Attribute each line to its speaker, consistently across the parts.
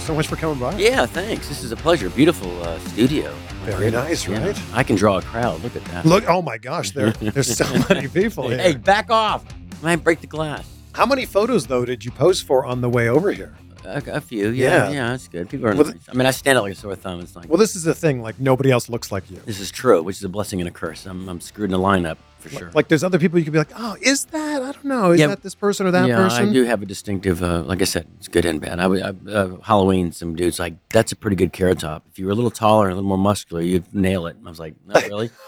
Speaker 1: so much for coming by.
Speaker 2: Yeah, thanks. This is a pleasure. Beautiful uh, studio.
Speaker 1: Very nice,
Speaker 2: Yeah.
Speaker 1: right?
Speaker 2: I can draw a crowd. Look at that.
Speaker 1: Look, oh my gosh, there, there's so many people here.
Speaker 2: Hey, back off. I might break the glass.
Speaker 1: How many photos though did you pose for on the way over here?
Speaker 2: A, a few. Yeah,
Speaker 1: Yeah.
Speaker 2: yeah, that's good. People are
Speaker 1: Well,
Speaker 2: nice. I mean, I stand out like a sore thumb. It's like,
Speaker 1: Well, this is the thing. Like nobody else looks like you.
Speaker 2: this is true, which is a blessing and a curse. I'm, I'm screwed in the lineup for sure.
Speaker 1: Like there's other people you could be like, oh, is that? I don't know. Is
Speaker 2: Yeah.
Speaker 1: that this person or that
Speaker 2: yeah,
Speaker 1: person?
Speaker 2: I do have a distinctive, uh, like I said, it's good and bad. I, I uh, Halloween, some dudes like that's a pretty good carrot top. If you were a little taller and a little more muscular, you'd nail it. And I was like, not really.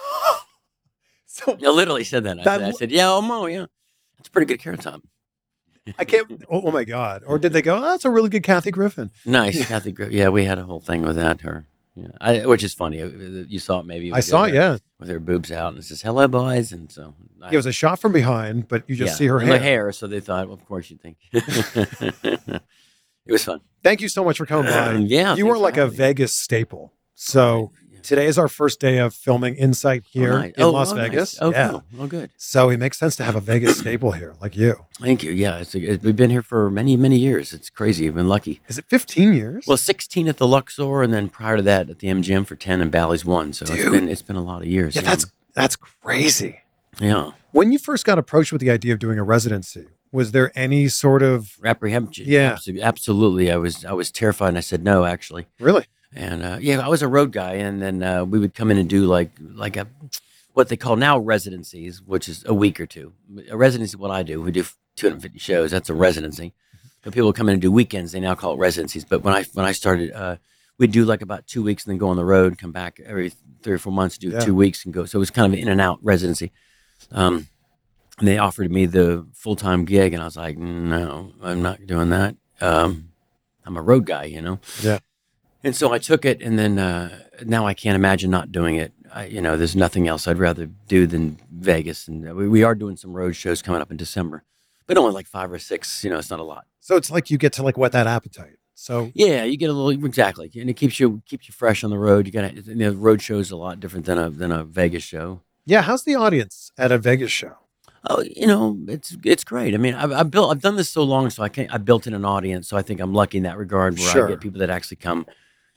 Speaker 1: So
Speaker 2: I literally said that. I,
Speaker 1: That
Speaker 2: said, I said, yeah, oh, Mo, yeah, that's a pretty good carrot top.
Speaker 1: I can't. Oh, oh my god! Or did they go? Oh, that's a really good Kathy Griffin.
Speaker 2: Nice, Kathy. Gro- Yeah, we had a whole thing with that. Her, yeah, I, which is funny. Uh, You saw it maybe.
Speaker 1: I saw it. Yeah,
Speaker 2: with her boobs out, and it says "Hello, boys," and so I,
Speaker 1: it was a shot from behind, but you just
Speaker 2: yeah,
Speaker 1: see her hair.
Speaker 2: the hair. So they thought, well, of course, you'd think it was fun.
Speaker 1: Thank you so much for coming by.
Speaker 2: yeah,
Speaker 1: you are like a
Speaker 2: me.
Speaker 1: Vegas staple. So today is our first day of filming Insight oh, here
Speaker 2: Oh, nice.
Speaker 1: in
Speaker 2: Oh,
Speaker 1: Las
Speaker 2: oh, nice.
Speaker 1: Vegas.
Speaker 2: Oh,
Speaker 1: yeah.
Speaker 2: cool. Oh, good.
Speaker 1: So it makes sense to have a Vegas staple here, like you.
Speaker 2: Thank you. Yeah, it's, it, we've been here for many, many years. It's crazy. We've been lucky.
Speaker 1: Is it 15 years?
Speaker 2: Well, 16 at the Luxor, and then prior to that at the MGM for 10 and Bally's one. So it's
Speaker 1: Dude.
Speaker 2: been it's been a lot of years.
Speaker 1: yeah, that's that's crazy.
Speaker 2: yeah.
Speaker 1: When you first got approached with the idea of doing a residency, was there any sort of
Speaker 2: Apprehension.
Speaker 1: Yeah.
Speaker 2: Absolutely. I was I was terrified, and I said no, actually.
Speaker 1: really?
Speaker 2: And uh, yeah, I was a road guy, and then uh, we would come in and do like like a what they call now residencies, which is a week or two. A residency, is what I do, we do 250 shows. That's a residency. But people come in and do weekends. They now call it residencies. But when I when I started, uh, we'd do like about two weeks and then go on the road, come back every three or four months, do
Speaker 1: Yeah.
Speaker 2: two weeks and go. So it was kind of an in and out residency. Um, and they offered me the full time gig, and I was like, no, I'm not doing that. Um, I'm a road guy, you know.
Speaker 1: Yeah.
Speaker 2: And so I took it, and then uh, now I can't imagine not doing it. I, you know, there's nothing else I'd rather do than Vegas, and we, we are doing some road shows coming up in December, but only like five or six. You know, it's not a lot.
Speaker 1: So it's like you get to like whet that appetite. So
Speaker 2: Yeah, you get a little exactly, and it keeps you keeps you fresh on the road. You got you know, road shows a lot different than a than a Vegas show.
Speaker 1: yeah, how's the audience at a Vegas show?
Speaker 2: Oh, you know, it's it's great. I mean, I've, I've built I've done this so long, so I can I built in an audience. So I think I'm lucky in that regard, where
Speaker 1: Sure.
Speaker 2: I get people that actually come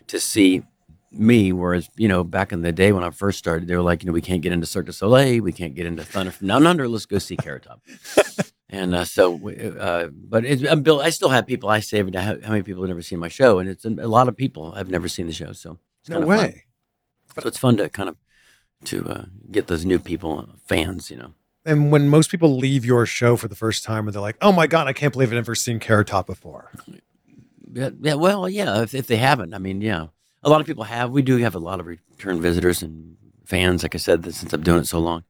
Speaker 2: to see me. Whereas you know, back in the day when I first started, they were like, you know, we can't get into Cirque du Soleil, we can't get into Thunder from Down Under. Let's go see Carrot Top. and uh, so, uh, but it, built. I still have people. I say how, how many people have never seen my show, and it's a, a lot of people have never seen the show. So it's
Speaker 1: No
Speaker 2: of fun.
Speaker 1: way.
Speaker 2: So it's fun to kind of to uh, get those new people, uh, fans. You know.
Speaker 1: And when most people leave your show for the first time and they're like, "Oh my god, I can't believe I've never seen Carrot Top before."
Speaker 2: Yeah, yeah, well, yeah. If, if they haven't, I mean, yeah, a lot of people have. We do have a lot of return visitors and fans. Like I said, since I'm doing it so long,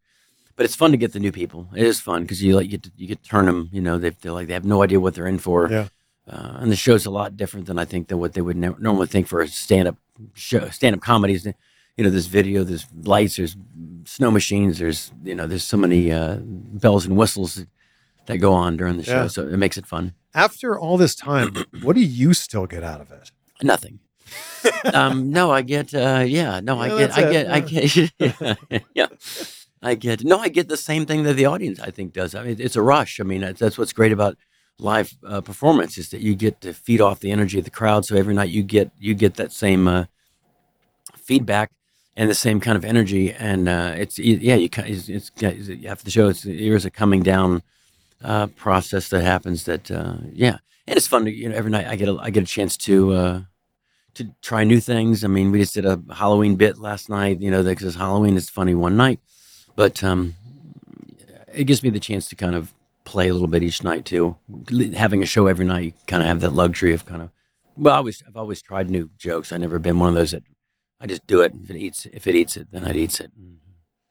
Speaker 2: but it's fun to get the new people. It is fun because you like you get to, you get to turn them. You know, they feel like they have no idea what they're in for.
Speaker 1: Yeah.
Speaker 2: Uh, and the show's a lot different than I think than what they would ne- normally think for a stand up show. Stand up comedies, you know, there's video, there's lights, there's snow machines, there's you know, there's so many uh, bells and whistles that, that go on during the show,
Speaker 1: Yeah.
Speaker 2: so it makes it fun.
Speaker 1: After all this time, what do you still get out of it?
Speaker 2: Nothing. um, no, I get. Uh, yeah, no, I
Speaker 1: Yeah,
Speaker 2: get.
Speaker 1: that's
Speaker 2: I
Speaker 1: it,
Speaker 2: get. I get. yeah, yeah. I get no, I get the same thing that the audience I think does. I mean, it's a rush. I mean, that's, that's what's great about live uh, performance is that you get to feed off the energy of the crowd. So every night you get you get that same uh, feedback and the same kind of energy. And uh, it's yeah, you ca- it's, it's after the show, it's there's a coming down uh, process that happens. That uh, yeah, and it's fun to you know every night I get a, I get a chance to. Uh, to try new things. I mean, we just did a Halloween bit last night. You know, because Halloween is funny one night, but um, it gives me the chance to kind of play a little bit each night too. Having a show every night, you kind of have that luxury of kind of. Well, I always, I've always tried new jokes. I've never been one of those that I just do it. If it eats, if it eats it, then it eats it.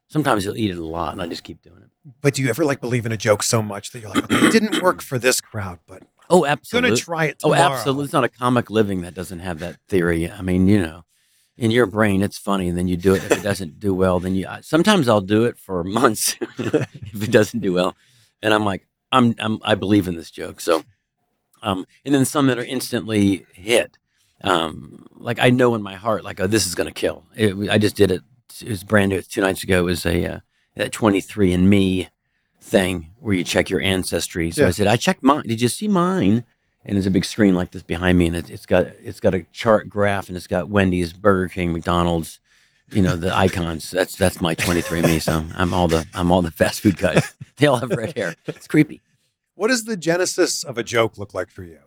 Speaker 2: Sometimes you'll eat it a lot, and I just keep doing it.
Speaker 1: But do you ever like believe in a joke so much that you're like, okay, it didn't work for this crowd, but
Speaker 2: Oh, absolutely.
Speaker 1: gonna try it Tomorrow.
Speaker 2: Oh, absolutely. It's not a comic living that doesn't have that theory. I mean, you know, in your brain, it's funny, and then you do it. If it doesn't do well, then you. I- Sometimes I'll do it for months if it doesn't do well, and I'm like, I'm, I'm, I believe in this joke. So, um, and then some that are instantly hit. Um, like I know in my heart, like, oh, this is gonna kill. It, I just did it. It was brand new. Two nights ago. It was a uh, that 23andMe thing where you check your ancestry. So I said, I checked mine. Did you see mine? And there's a big screen like this behind me, and it, it's got it's got a chart graph, and it's got Wendy's, Burger King, McDonald's, you know, the icons. That's that's my 23andMe. So I'm all the I'm all the fast food guys. They all have red hair. It's creepy.
Speaker 1: What does the genesis of a joke look like for you?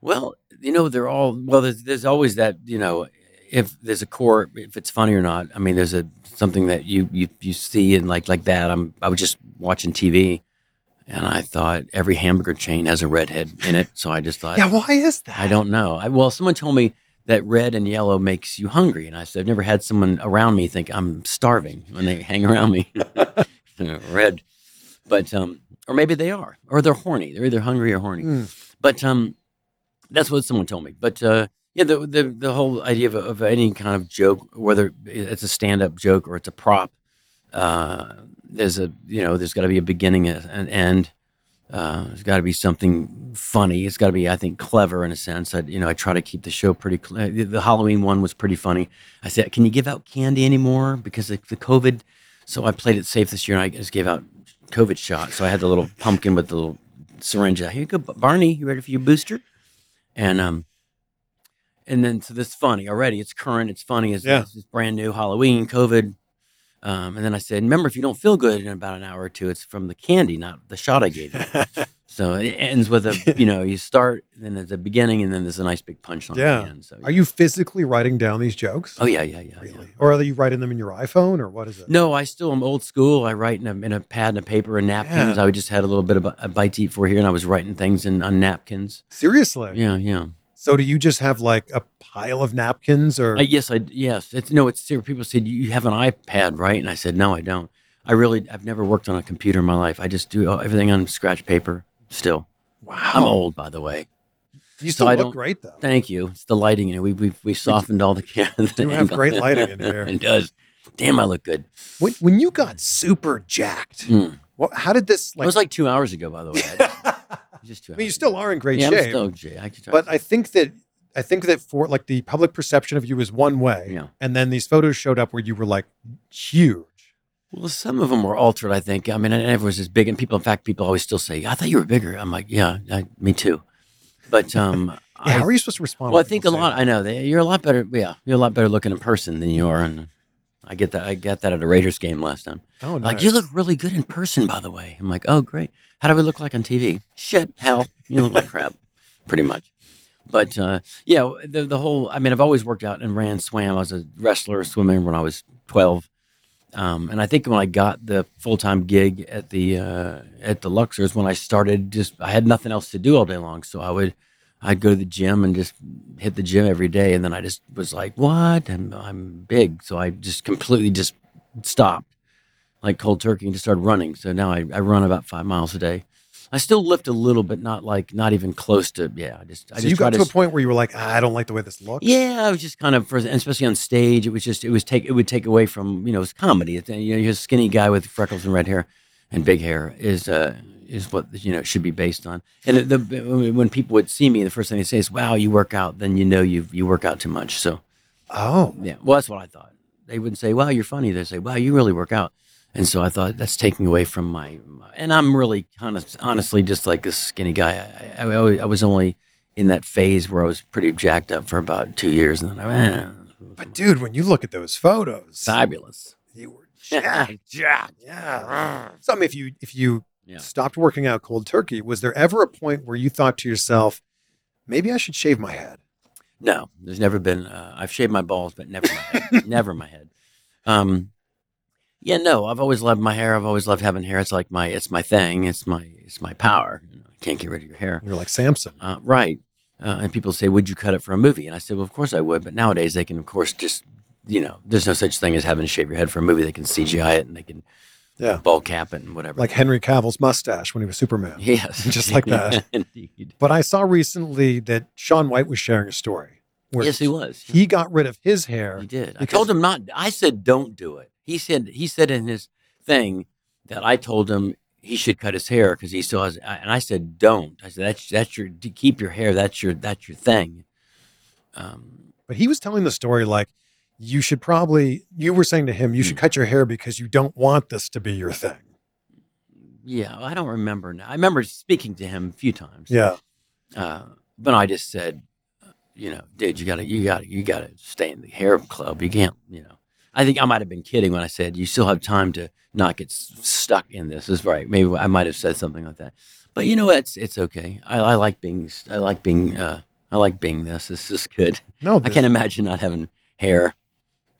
Speaker 2: Well, you know, they're all well. There's, there's always that. You know, if there's a core, if it's funny or not. I mean, there's a something that you you you see and like like that. I'm I was just watching TV, and I thought every hamburger chain has a redhead in it. So I just thought,
Speaker 1: Yeah, why is that?
Speaker 2: I don't know. I, well, someone told me that red and yellow makes you hungry, and I said I've never had someone around me think I'm starving when they hang around me. red, but um, or maybe they are, or they're horny. They're either hungry or horny.
Speaker 1: Hmm.
Speaker 2: But um, that's what someone told me. But uh, yeah, the, the the whole idea of, of any kind of joke, whether it's a stand up joke or it's a prop, uh, there's a you know there's got to be a beginning and an end. Uh, there's got to be something funny. It's got to be, I think, clever in a sense. I, you know, I try to keep the show pretty. Cl- the, the Halloween one was pretty funny. I said, "Can you give out candy anymore?" Because of the COVID. So I played it safe this year, and I just gave out COVID shots. So I had the little pumpkin with the little syringe. Here you go, Barney. You ready for your booster? And um, and then so this is funny already. It's current. It's funny. It's,
Speaker 1: Yeah.
Speaker 2: it's, it's brand new. Halloween, COVID. Um, and then I said, remember, if you don't feel good in about an hour or two, it's from the candy, not the shot I gave you. so it ends with a, you know, you start, then there's a beginning, and then there's a nice big punchline
Speaker 1: Yeah.
Speaker 2: the end. So,
Speaker 1: Are you physically writing down these jokes?
Speaker 2: Oh yeah, yeah, yeah. yeah.
Speaker 1: really? Or are you writing them in your iPhone, or what is it?
Speaker 2: No, I still am old school. I write in a, in a pad and a paper and napkins.
Speaker 1: Yeah.
Speaker 2: I just had a little bit of a, a bite to eat for here, and I was writing things in on napkins.
Speaker 1: Seriously?
Speaker 2: Yeah, yeah.
Speaker 1: So do you just have like a pile of napkins, or
Speaker 2: I, yes, I yes. It's no. It's. People said you have an iPad, right? And I said no, I don't. I really, I've never worked on a computer in my life. I just do everything on scratch paper. Still,
Speaker 1: wow?
Speaker 2: I'm old, by the way.
Speaker 1: You
Speaker 2: so
Speaker 1: still
Speaker 2: I
Speaker 1: look
Speaker 2: don't-
Speaker 1: great though.
Speaker 2: Thank you. It's the lighting. You know, we we we softened all the cameras.
Speaker 1: do have great lighting in here.
Speaker 2: it does. Damn, I look good.
Speaker 1: When when you got super jacked,
Speaker 2: Mm.
Speaker 1: what? How did this
Speaker 2: It was like two hours ago, by the way. I just, two
Speaker 1: I mean, you still are in great
Speaker 2: yeah,
Speaker 1: shape,
Speaker 2: I'm still Jay. I could try.
Speaker 1: but I think that I think that for like the public perception of you is one way,
Speaker 2: Yeah.
Speaker 1: and then these photos showed up where you were like huge.
Speaker 2: Well, some of them were altered. I think. I mean, I never was as big, and people, in fact, people always still say, "I thought you were bigger." I'm like, "Yeah, I, me too." But um,
Speaker 1: Yeah,
Speaker 2: I,
Speaker 1: how are you supposed to respond?
Speaker 2: well, I think a lot.
Speaker 1: that?
Speaker 2: I know they, you're a lot better. Yeah, you're a lot better looking in person than you are, and I get that. I got that at a Raiders game last time.
Speaker 1: Oh,
Speaker 2: Like, you look really good in person, by the way. I'm like, "Oh, great. How do we look like on TV?" Shit, hell, you look like crap, pretty much. But uh, yeah, the the whole. I mean, I've always worked out and ran, swam. I was a wrestler, swimming when I was 12. Um, and I think when I got the full time gig at the uh, at the Luxors, when I started, just I had nothing else to do all day long, so I would I'd go to the gym and just hit the gym every day, and then I just was like, "What? I'm I'm big," so I just completely just stopped, like cold turkey, and just started running. So now I, I run about five miles a day. I still lift a little, but not like not even close to. Yeah, I just I just
Speaker 1: you got to
Speaker 2: to
Speaker 1: a point where you were like, ah, I don't like the way this looks.
Speaker 2: yeah, I was just kind of, for, and especially on stage, it was just, it was take, it would take away from, you know, it's comedy. It's, you know, you're a skinny guy with freckles and red hair and big hair is, uh, is what you know it should be based on. And the, the when people would see me, the first thing they say is, "Wow, you work out." Then you know you you work out too much. So
Speaker 1: Oh,
Speaker 2: yeah, well, that's what I thought. They wouldn't say, "Wow, you're funny." They say, "Wow, you really work out." and so I thought that's taking away from my. my- and I'm really kind of honestly just like a skinny guy. I, I, I, always- I was only in that phase where I was pretty jacked up for about two years, and then I eh,
Speaker 1: But dude, when you look at those photos,
Speaker 2: fabulous.
Speaker 1: you were jacked.
Speaker 2: jacked.
Speaker 1: Yeah. So I mean, if you if you
Speaker 2: Yeah.
Speaker 1: stopped working out cold turkey, was there ever a point where you thought to yourself, maybe I should shave my head?
Speaker 2: No, there's never been. Uh, I've shaved my balls, but never my head. never my head. Um, yeah, no. I've always loved my hair. I've always loved having hair. It's like my, it's my thing. It's my, it's my power. You know, I can't get rid of your hair.
Speaker 1: You're like Samson.
Speaker 2: Uh, right. Uh, and people say, "Would you cut it for a movie?" And I said, "Well, of course I would." But nowadays, they can, of course, just you know, there's no such thing as having to shave your head for a movie. They can CGI it and they can
Speaker 1: Yeah.
Speaker 2: ball cap and whatever.
Speaker 1: Like Henry Cavill's mustache when he was Superman.
Speaker 2: yes,
Speaker 1: just like that.
Speaker 2: Indeed.
Speaker 1: But I saw recently that Shaun White was sharing a story where
Speaker 2: Yes, he was.
Speaker 1: he got rid of his hair.
Speaker 2: He did. I told him not. I said, "Don't do it." He said. He said in his thing that I told him he should cut his hair because he still has. And I said, "Don't." I said, "That's that's your keep your hair. That's your that's your thing." Um,
Speaker 1: But he was telling the story like you should probably you were saying to him you should
Speaker 2: Hmm.
Speaker 1: cut your hair because you don't want this to be your thing.
Speaker 2: yeah, I don't remember now. I remember speaking to him a few times.
Speaker 1: Yeah.
Speaker 2: Uh, but I just said, you know, dude, you gotta, you gotta, you gotta stay in the hair club. You can't, you know. I think I might have been kidding when I said you still have time to not get s- stuck in this. Is right. Maybe I might have said something like that. But you know, what? it's it's okay. I, I like being, I like being, uh, I like being this. This is good.
Speaker 1: No,
Speaker 2: I can't imagine not having hair.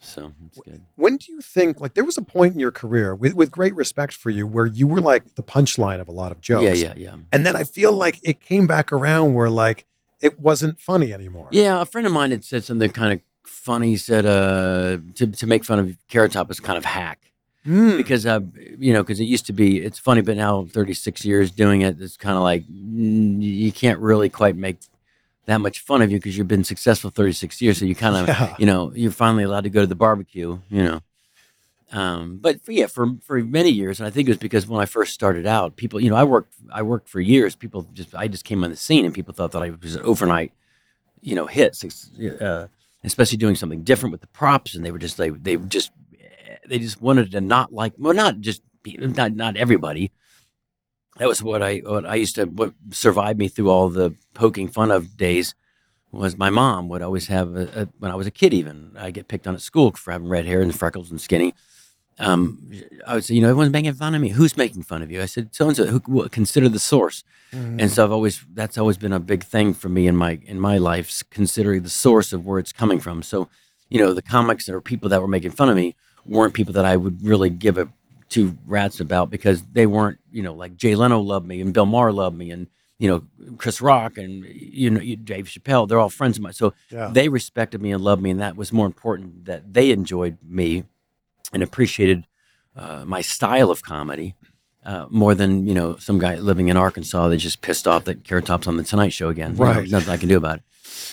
Speaker 2: So it's good.
Speaker 1: when do you think like there was a point in your career with, with great respect for you where you were like the punchline of a lot of jokes.
Speaker 2: Yeah, yeah, yeah.
Speaker 1: And then I feel like it came back around where like it wasn't funny anymore.
Speaker 2: Yeah, a friend of mine had said something kind of funny. He said uh, to to make fun of Carrot Top is kind of hack
Speaker 1: Mm.
Speaker 2: because uh, you know because it used to be it's funny, but now 36 years doing it, it's kind of like you can't really quite make that much fun of you because you've been successful 36 years. So you kind of
Speaker 1: Yeah.
Speaker 2: you know you're finally allowed to go to the barbecue. You know. Um, but for, yeah, for for many years, and I think it was because when I first started out, people, you know, I worked I worked for years. People just I just came on the scene, and people thought that I was an overnight you know hits uh, especially doing something different with the props and they were just they they just they just wanted to not like well not just not not everybody that was what i what i used to what survived me through all the poking fun of days was my mom would always have a, a, when i was a kid even i get picked on at school for having red hair and freckles and skinny um, I would say, you know, everyone's making fun of me. Who's making fun of you? I said, so and so. Who consider the source?
Speaker 1: Mm.
Speaker 2: and so I've always that's always been a big thing for me in my in my life, considering the source of where it's coming from. So, you know, the comics or people that were making fun of me weren't people that I would really give a two rats about because they weren't, you know, like Jay Leno loved me and Bill Maher loved me and you know Chris Rock and you know Dave Chappelle. They're all friends of mine, so
Speaker 1: Yeah.
Speaker 2: they respected me and loved me, and that was more important that they enjoyed me and appreciated uh, my style of comedy uh, more than you know some guy living in Arkansas that just pissed off that Carrot Top's on the Tonight Show again. You know,
Speaker 1: Right.
Speaker 2: there's nothing I can do about it.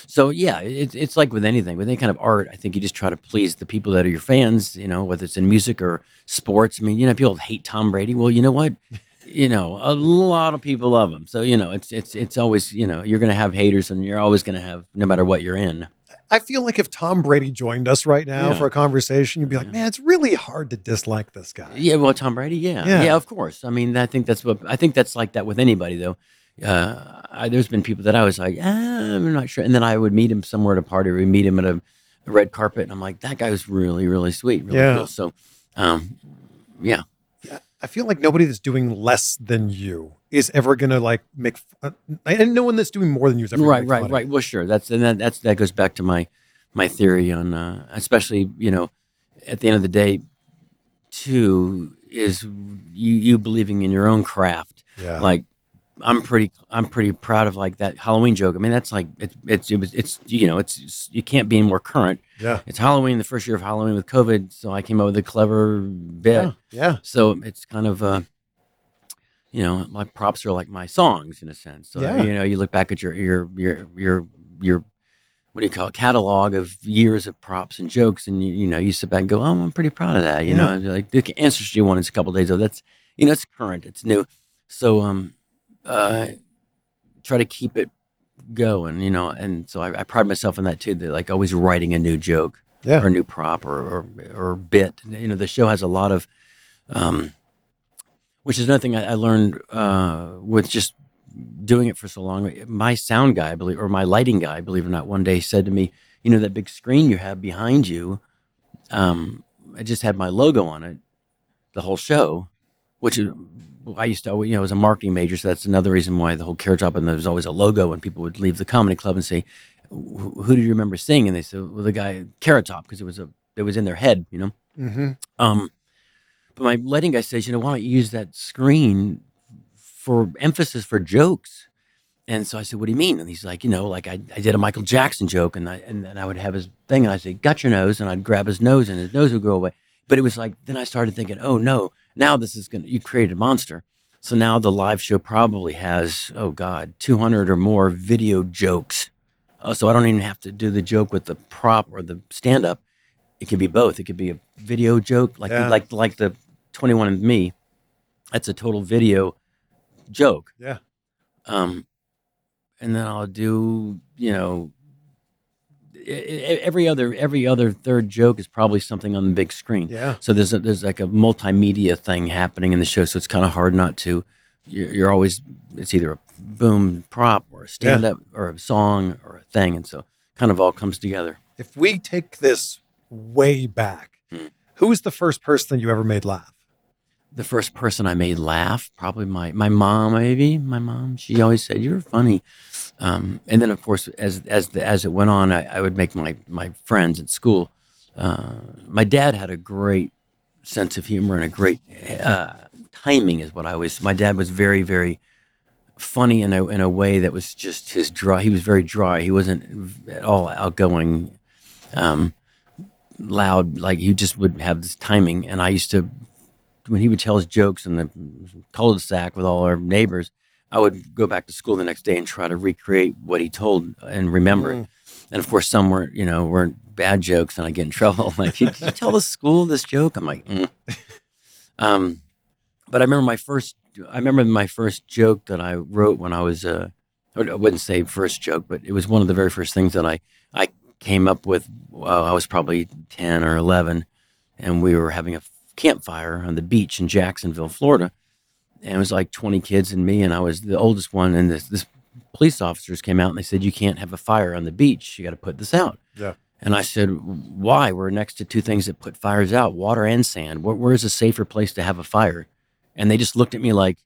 Speaker 2: So yeah, it's it's like with anything, with any kind of art. I think you just try to please the people that are your fans. You know, whether it's in music or sports. I mean, you know, people hate Tom Brady. Well, you know what? You know, a lot of people love him. So you know, it's it's it's always you know you're going to have haters, and you're always going to have no matter what you're in.
Speaker 1: I feel like if Tom Brady joined us right now
Speaker 2: Yeah.
Speaker 1: for a conversation, you'd be like, man, it's really hard to dislike this guy.
Speaker 2: Yeah, well, Tom Brady, yeah.
Speaker 1: Yeah.
Speaker 2: yeah, of course. I mean, I think that's what I think that's like that with anybody though. Uh, I, there's been people that I was like, ah, I'm not sure, and then I would meet him somewhere at a party, or we meet him at a, a red carpet, and I'm like, that guy was really, really sweet, really
Speaker 1: Yeah.
Speaker 2: cool. So, um, yeah,
Speaker 1: I feel like nobody that's doing less than you is ever going to like make, uh, and no one that's doing more than you is ever gonna
Speaker 2: right,
Speaker 1: make
Speaker 2: right,
Speaker 1: fun of
Speaker 2: right. Well, sure. That's and that, that's that goes back to my my theory on, uh, especially you know, at the end of the day, too is you you believing in your own craft.
Speaker 1: Yeah.
Speaker 2: like I'm pretty I'm pretty proud of like that Halloween joke. I mean that's like it's it's it was, it's you know it's, it's you can't be more current.
Speaker 1: yeah.
Speaker 2: It's Halloween, the first year of Halloween with COVID, so I came up with a clever bit.
Speaker 1: Yeah. Yeah.
Speaker 2: So it's kind of uh you know my props are like my songs in a sense. So
Speaker 1: Yeah.
Speaker 2: you know you look back at your your your your your what do you call it catalog of years of props and jokes and you, you know you sit back and go oh I'm pretty proud of that you know
Speaker 1: Yeah.
Speaker 2: you're like the ancestry one is a couple days old that's you know it's current it's new so um uh try to keep it going you know and so I, I pride myself in that too that like always writing a new joke
Speaker 1: Yeah.
Speaker 2: or a new prop or, or or bit you know the show has a lot of um, which is another thing I, I learned uh, with just doing it for so long. My sound guy, I believe, or my lighting guy, believe it or not, one day said to me, "You know that big screen you have behind you? Um, I just had my logo on it, the whole show, which is." I used to, you know, I was a marketing major, so that's another reason why the whole Carrot Top and there was always a logo, and people would leave the comedy club and say, "Who who do you remember seeing?" And they said, "Well, the guy Carrot Top," because it was a, it was in their head, you know.
Speaker 1: Mm-hmm.
Speaker 2: Um, but my lighting guy says, you know, why don't you use that screen for emphasis for jokes? And so I said, what do you mean? And he's like, you know, like I, I did a Michael Jackson joke and I, and then I would have his thing and I'd say, got your nose. And I'd grab his nose and his nose would go away. But it was like, then I started thinking, oh no, now this is going to, you created a monster. So now the live show probably has, oh God, 200 or more video jokes. Oh, so I don't even have to do the joke with the prop or the stand up. It could be both. It could be a video joke, like
Speaker 1: Yeah.
Speaker 2: like like the Twenty One and Me. That's a total video joke.
Speaker 1: Yeah.
Speaker 2: Um, and then I'll do you know every other every other third joke is probably something on the big screen.
Speaker 1: Yeah.
Speaker 2: So there's a, there's like a multimedia thing happening in the show, so it's kind of hard not to. You're, you're always it's either a boom prop or a stand up or a song or a thing, and so kind of all comes together.
Speaker 1: If we take this way back,
Speaker 2: Hmm.
Speaker 1: who was the first person that you ever made laugh?
Speaker 2: the first person I made laugh, probably my my mom, maybe my mom. She always said you're funny, um, and then of course as as the, as it went on, I, I would make my my friends at school. Uh, my dad had a great sense of humor and a great uh, timing, is what I always. My dad was very very funny in a in a way that was just his dry. He was very dry. He wasn't at all outgoing. Um, loud like he just would have this timing and i used to when he would tell his jokes in the cul-de-sac with all our neighbors, I would go back to school the next day and try to recreate what he told and remember it. And of course, some weren't, you know, weren't bad jokes, and I get in trouble. Like, did you tell the school this joke? I'm like, mm. um, but I remember my first. I remember my first joke that I wrote when I was. Uh, I wouldn't say first joke, but it was one of the very first things that I I came up with. Well, I was probably ten or eleven, and we were having a campfire on the beach in Jacksonville, Florida. And it was like 20 kids and me, and I was the oldest one. And this, this police officers came out and they said, You can't have a fire on the beach. You got to put this out.
Speaker 1: Yeah.
Speaker 2: And I said, Why? We're next to two things that put fires out water and sand. Where, where's a safer place to have a fire? And they just looked at me like,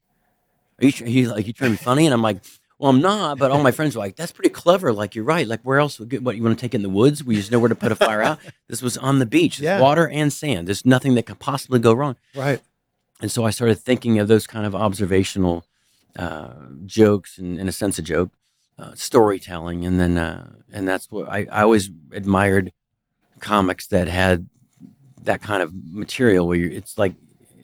Speaker 2: Are you, are you like, you trying to be funny? And I'm like, well, I'm not, but all my friends were like, "That's pretty clever. Like, you're right. Like, where else? Would get, what you want to take in the woods? We just know where to put a fire out. This was on the beach. It's
Speaker 1: Yeah.
Speaker 2: water and sand. There's nothing that could possibly go wrong.
Speaker 1: Right.
Speaker 2: And so I started thinking of those kind of observational uh, jokes and, in a sense, a joke, uh, storytelling, and then uh, and that's what I, I always admired comics that had that kind of material where you it's like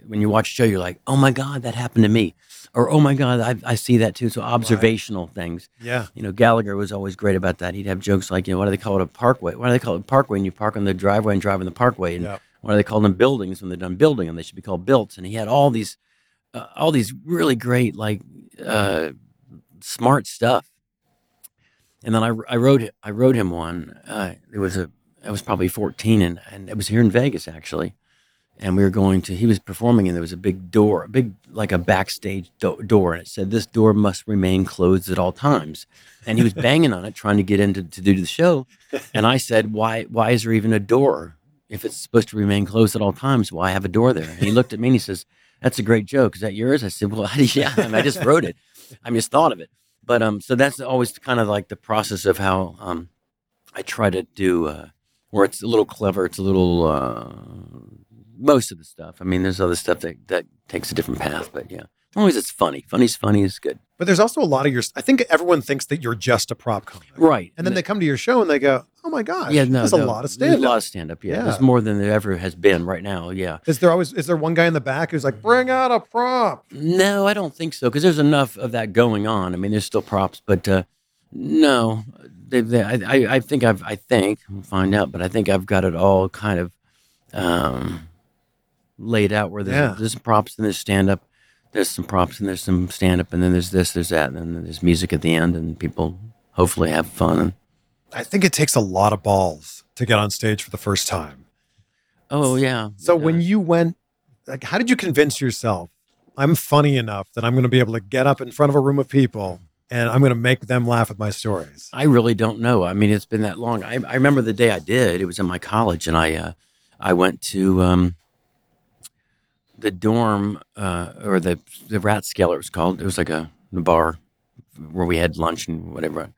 Speaker 2: when you watch a show, you're like, oh my god, that happened to me, or oh my god, I, I see that too. So observational things.
Speaker 1: Yeah.
Speaker 2: You know, Gallagher was always great about that. He'd have jokes like, you know, what do they call it a parkway? Why do they call it a parkway? And you park on the driveway and drive on the parkway. And
Speaker 1: Yeah.
Speaker 2: Why do they call them buildings when they're done building them? They should be called built. And he had all these, uh, all these really great, like, uh, smart stuff. And then I, I wrote. I wrote him one. Uh, it was a. I was probably fourteen, and and it was here in Vegas actually. And we were going to. He was performing, and there was a big door, a big like a backstage do- door, and it said, "This door must remain closed at all times." And he was banging on it, trying to get into to do the show. And I said, "Why? Why is there even a door if it's supposed to remain closed at all times? Why have a door there?" And he looked at me and he says, "That's a great joke. Is that yours?" I said, "Well, yeah. I, mean, I just wrote it. I just thought of it." But um, so that's always kind of like the process of how um, I try to do, uh, where it's a little clever, it's a little uh, most of the stuff. I mean, there's other stuff that that takes a different path, but yeah, as long as it's funny, funny's funny is good,
Speaker 1: But there's also a lot of your. I think everyone thinks that you're just a prop comic,
Speaker 2: right?
Speaker 1: and then they come to your show and they go, "Oh my gosh,
Speaker 2: yeah, no,
Speaker 1: there's
Speaker 2: no,
Speaker 1: a lot of
Speaker 2: there's
Speaker 1: stand
Speaker 2: a lot of stand up. Yeah,
Speaker 1: Yeah.
Speaker 2: there's more than there ever has been right now. Yeah,
Speaker 1: Is there always is there one guy in the back who's like, "Bring out a prop"?
Speaker 2: No, I don't think so because there's enough of that going on. I mean, there's still props, but uh, no, they, they, I, I- think I've, I think we'll find out, but I think I've got it all kind of um, laid out where there's,
Speaker 1: Yeah.
Speaker 2: there's some props and there's stand up, there's some props and there's some stand up, and then there's this, there's that, and then there's music at the end, and people hopefully have fun.
Speaker 1: I think it takes a lot of balls to get on stage for the first time.
Speaker 2: oh yeah.
Speaker 1: So
Speaker 2: it
Speaker 1: when you went like how did you convince yourself I'm funny enough that I'm going to be able to get up in front of a room of people and I'm going to make them laugh with my stories?
Speaker 2: I really don't know. I mean, it's been that long. I, I remember the day I did. It was in my college, and I uh, I went to um, the dorm uh, or the the rathskeller it was called. It was like a, a bar where we had lunch and whatever,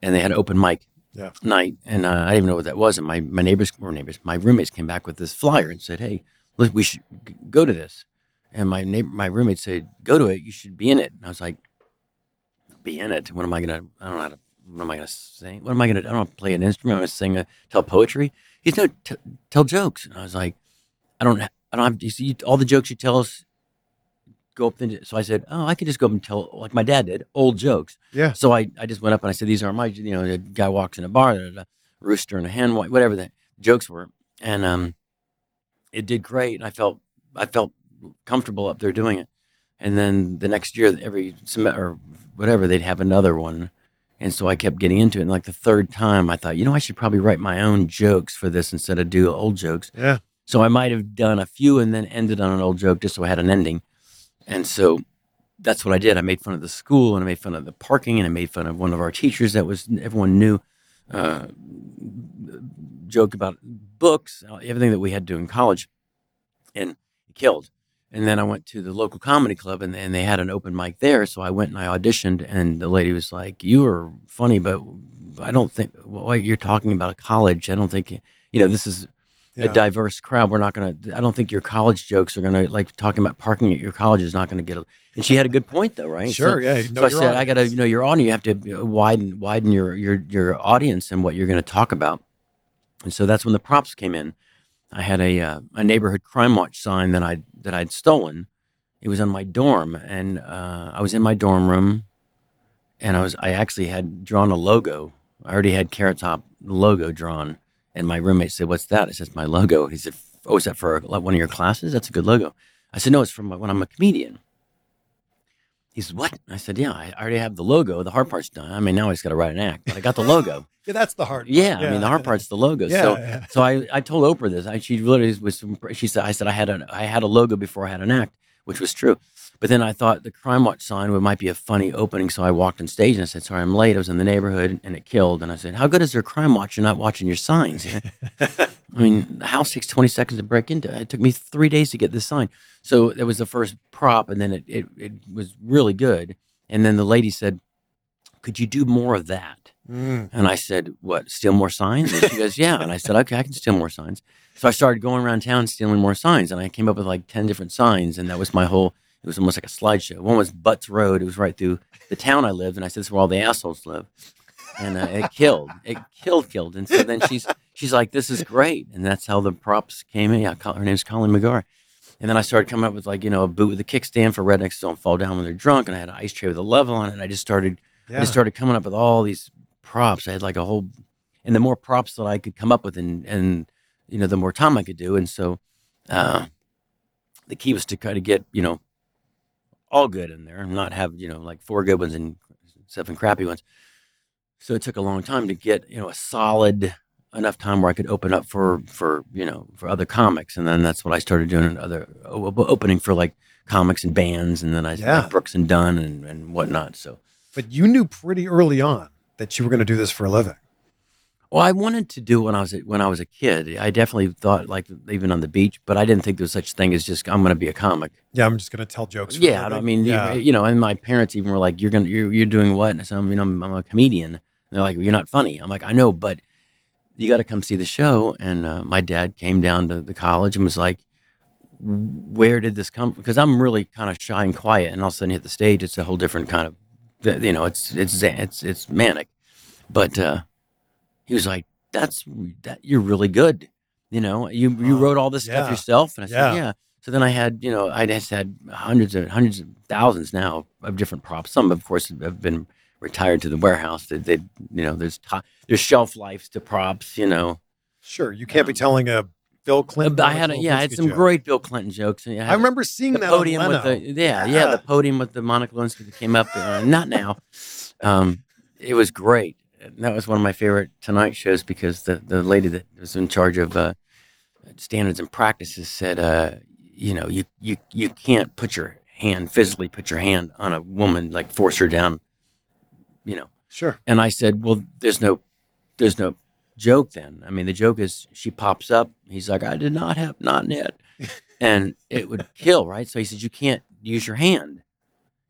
Speaker 2: and they had open mic
Speaker 1: Yeah.
Speaker 2: night, and uh, I didn't even know what that was. And my my neighbors or neighbors, my roommates came back with this flyer and said, "Hey, look, we should go to this." And my neighbor, my roommate said, "Go to it. You should be in it." And I was like, "Be in it? What am I gonna? I don't know how to. What am I gonna sing? What am I gonna? I don't play an instrument. I'm gonna sing, a, tell poetry." He's no t- tell jokes, and I was like, "I don't. I don't have. You see, all the jokes you tell us." Go up and so I said, "Oh, I could just go up and tell like my dad did, old jokes."
Speaker 1: Yeah.
Speaker 2: So I, I just went up and I said, "These are my, you know, the guy walks in a bar, rooster and a hen, whatever the jokes were," and um, it did great. And I felt, I felt comfortable up there doing it. And then the next year, every semester or whatever, they'd have another one, and so I kept getting into it. And like the third time, I thought, you know, I should probably write my own jokes for this instead of do old jokes.
Speaker 1: Yeah.
Speaker 2: So I might have done a few and then ended on an old joke just so I had an ending. And so that's what I did. I made fun of the school and I made fun of the parking and I made fun of one of our teachers that was everyone knew. Uh, joke about books, everything that we had to do in college, and killed. And then I went to the local comedy club and, and they had an open mic there. So I went and I auditioned and the lady was like, you are funny, but I don't think, well, you're talking about college. I don't think, you know, this is
Speaker 1: Yeah.
Speaker 2: a diverse crowd. We're not going to, I don't think your college jokes are going to, like talking about parking at your college is not going to get a, and she had a good point though, right? So-
Speaker 1: Sure. yeah. you know
Speaker 2: so I said, I got to, you know, your audience, you have to widen, widen your, your, your audience and what you're going to talk about. And so that's when the props came in. I had a, uh, a neighborhood crime watch sign that I, that I'd stolen. It was on my dorm and, uh, I was in my dorm room and I was, I actually had drawn a logo. I already had Carrot Top logo drawn. And my roommate said, what's that? I said, it's my logo. He said, oh, is that for one of your classes? That's a good logo. I said, no, it's from when I'm a comedian. He said, what? I said, yeah, I already have the logo. The hard part's done. I mean, now I just got to write an act, but I got the logo.
Speaker 1: Yeah, that's the hard. part.
Speaker 2: yeah, I mean, the hard part's the logo.
Speaker 1: Yeah.
Speaker 2: so,
Speaker 1: yeah.
Speaker 2: so I, I told Oprah this. I, she literally was. She said, I said I had a I had a logo before I had an act, which was true. But then I thought the crime watch sign would might be a funny opening, so I walked on stage and I said, "Sorry, I'm late. I was in the neighborhood and it killed." And I said, "How good is their crime watch? You're not watching your signs." I mean, the house takes 20 seconds to break into. It took me three days to get this sign. So that was the first prop, and then it, it, it was really good. And then the lady said, Could you do more of that?
Speaker 1: Mm.
Speaker 2: And I said, What, steal more signs? And she goes, Yeah. And I said, Okay, I can steal more signs. So I started going around town stealing more signs, and I came up with like 10 different signs, and that was my whole. It was almost like a slideshow. One was Butts Road. It was right through the town I lived, and I said, "This is where all the assholes live." And uh, it killed. It killed, killed. And so then she's she's like, "This is great," and that's how the props came in. Yeah, her name's Colleen McGar. And then I started coming up with like you know a boot with a kickstand for rednecks don't fall down when they're drunk, and I had an ice tray with a level on it. And I just started I just started coming up with all these props. I had like a whole, and the more props that I could come up with, and and you know, the more time I could do. And so, uh, the key was to kind of get you know, all good in there, and not have you know like four good ones and seven crappy ones. So it took a long time to get you know a solid enough time where I could open up for for you know for other comics, and then that's what I started doing. in Other opening for like comics and bands, and then I
Speaker 1: Yeah.
Speaker 2: like Brooks and Dunn and and whatnot. So.
Speaker 1: But you knew pretty early on that you were going to do this for a living.
Speaker 2: Well, I wanted to do when I was a, when I was a kid. I definitely thought like even on the beach, but I didn't think there was such a thing as just I'm going to be a comic.
Speaker 1: Yeah, I'm just going to tell jokes.
Speaker 2: Yeah, I mean, you-
Speaker 1: yeah.
Speaker 2: you, know, and my parents even were like, "You're gonna, you're, you're doing what?" And I said, "I mean, I'm, I'm a comedian." And they're like, "You're not funny." I'm like, "I know, but you got to come see the show." And uh, my dad came down to the college and was like, "Where did this come?" Because I'm really kind of shy and quiet, and all of a sudden hit the stage, it's a whole different kind of, you know, it's it's it's it's manic. But uh, he was like, "That's that you're really good." You know, you you
Speaker 1: Oh,
Speaker 2: wrote all this
Speaker 1: yeah.
Speaker 2: stuff yourself, and I
Speaker 1: Yeah.
Speaker 2: said, "Yeah." So then I had, you know, I just had hundreds of hundreds of thousands now of different props. Some, of course, have been retired to the warehouse. They, they you know, there's there's shelf lives to props. You know,
Speaker 1: Sure, you can't be telling a Bill Clinton.
Speaker 2: I had, a, yeah, I had some
Speaker 1: joke.
Speaker 2: great Bill Clinton jokes. and
Speaker 1: I remember seeing
Speaker 2: the
Speaker 1: that
Speaker 2: podium with the yeah, yeah,
Speaker 1: Yeah.
Speaker 2: the podium with the Monica Lewinsky that came up. Uh, not now. Um, it was great. That was one of my favorite Tonight shows because the the lady that was in charge of uh, standards and practices said, uh, you know, you you you can't put your hand physically put your hand on a woman like force her down, you know.
Speaker 1: Sure.
Speaker 2: And I said, well, there's no, there's no joke then. I mean, the joke is she pops up. He's like, I did not have not yet, and it would kill, right? So he said, you can't use your hand.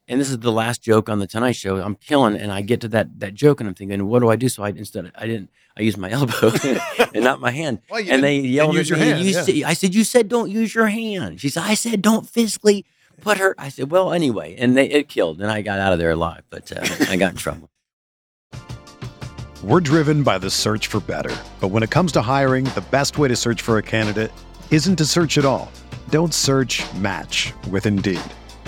Speaker 2: And this is the last joke on the Tonight Show. I'm killing, and I get to that that joke, and I'm thinking, what do I do? So I instead I didn't. I used my elbow and not my hand.
Speaker 1: Well, you
Speaker 2: and they yelled at me.
Speaker 1: hand,
Speaker 2: "You
Speaker 1: yeah.
Speaker 2: said- I said, you said don't use your hand. She said, I said don't physically put her. I said, well, anyway, and they it killed, and I got out of there alive, but uh, I got in trouble.
Speaker 3: We're driven by the search for better. But when it comes to hiring, the best way to search for a candidate isn't to search at all. Don't search match with Indeed.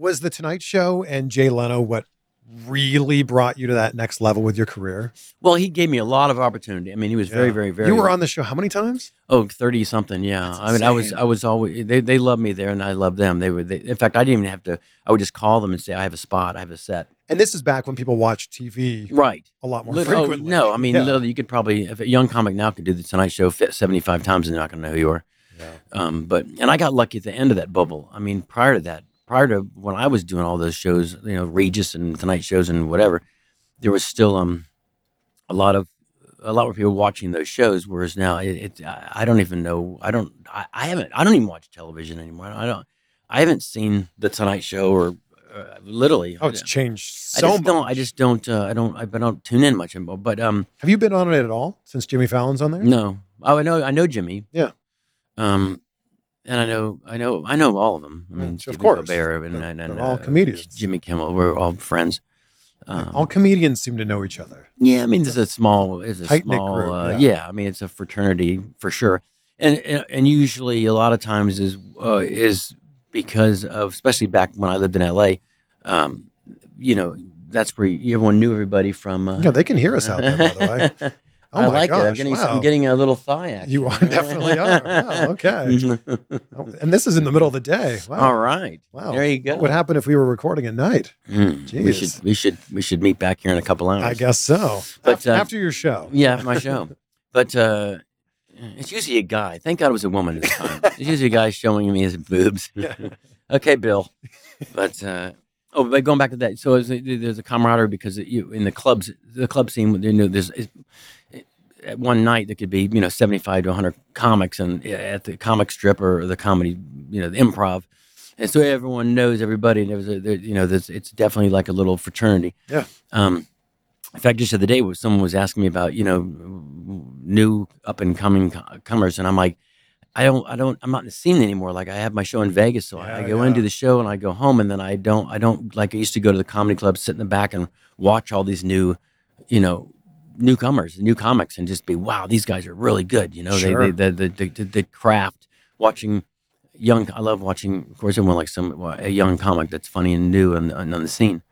Speaker 1: Was the Tonight Show and Jay Leno what really brought you to that next level with your career?
Speaker 2: Well, he gave me a lot of opportunity. I mean, he was very,
Speaker 1: Yeah.
Speaker 2: very, very.
Speaker 1: You were on the show how many times?
Speaker 2: Oh, 30 something. Yeah. I mean, I was. I was always, they, they loved me there and I loved them. They were, they, in fact, I didn't even have to, I would just call them and say, I have a spot, I have a set.
Speaker 1: And this is back when people watched TV
Speaker 2: Right.
Speaker 1: a lot more
Speaker 2: Lit- oh, no, I mean,
Speaker 1: Yeah.
Speaker 2: literally, you could probably, if a young comic now could do the Tonight Show fit 75 times and they're not going to know who you are. Um, but, and I got lucky at the end of that bubble. I mean, prior to that, prior to when I was doing all those shows, you know, Regis and Tonight shows and whatever, there was still, um, a lot of, a lot of people watching those shows. Whereas now it, it I don't even know, I don't, I, I haven't, I don't even watch television anymore. I don't, I haven't seen the Tonight Show or uh, literally.
Speaker 1: Oh, it's changed so I
Speaker 2: just
Speaker 1: much.
Speaker 2: don't. I just don't. Uh, I don't. I, I don't tune in much anymore. But um,
Speaker 1: Have you been on it at all since Jimmy Fallon's on there?
Speaker 2: no. Oh, I know. I know Jimmy.
Speaker 1: Yeah.
Speaker 2: Um, and I know. I know. I know all of them. I mean,
Speaker 1: of course.
Speaker 2: Colbert and, and,
Speaker 1: all
Speaker 2: uh,
Speaker 1: comedians.
Speaker 2: Jimmy Kimmel. We're all friends. Um,
Speaker 1: all comedians seem to know each other.
Speaker 2: yeah, I mean, it's a small, it's a
Speaker 1: Tight-knit
Speaker 2: small,
Speaker 1: group,
Speaker 2: uh,
Speaker 1: yeah.
Speaker 2: yeah. I mean, it's a fraternity for sure, and and, and usually a lot of times is uh, is because of, especially back when I lived in L.A. Um, you know, that's where everyone knew everybody from. Uh,
Speaker 1: Yeah, they can hear us out there, by the way. Oh
Speaker 2: I
Speaker 1: my
Speaker 2: like it. I'm getting,
Speaker 1: wow.
Speaker 2: I'm getting a little thigh action.
Speaker 1: You are- definitely are. Wow, okay. And this is in the middle of the day. Wow.
Speaker 2: All right.
Speaker 1: Wow.
Speaker 2: There you go.
Speaker 1: What would happen if we were recording at night?
Speaker 2: Mm, we should we should we should meet back here in a couple hours.
Speaker 1: I guess so.
Speaker 2: But,
Speaker 1: Af-
Speaker 2: uh,
Speaker 1: after your show.
Speaker 2: Yeah, my show. but uh, it's usually a guy. Thank God it was a woman this time. it's usually a guy showing me his boobs. okay, Bill. But uh, oh, but going back to that, so there's a camaraderie because you in the clubs, the club scene. You know, there's it, at one night there could be you know 75 to 100 comics and at the comic strip or the comedy, you know, the improv. And so everyone knows everybody, and there was a, there, you know, there's, it's definitely like a little fraternity.
Speaker 1: Yeah.
Speaker 2: Um, in fact, just the other day, was someone was asking me about you know new up and coming co- comers, and I'm like, I don't, I don't, I'm not in the scene anymore. Like I have my show in Vegas, so I, I
Speaker 1: Yeah,
Speaker 2: go
Speaker 1: yeah.
Speaker 2: into the show and I go home, and then I don't, I don't like I used to go to the comedy club, sit in the back and watch all these new, you know, newcomers, new comics, and just be wow, these guys are really good. You know,
Speaker 1: Sure.
Speaker 2: they, they, the, the, the, the craft, watching young. I love watching, of course, everyone like some well, a young comic that's funny and new and, and on the scene.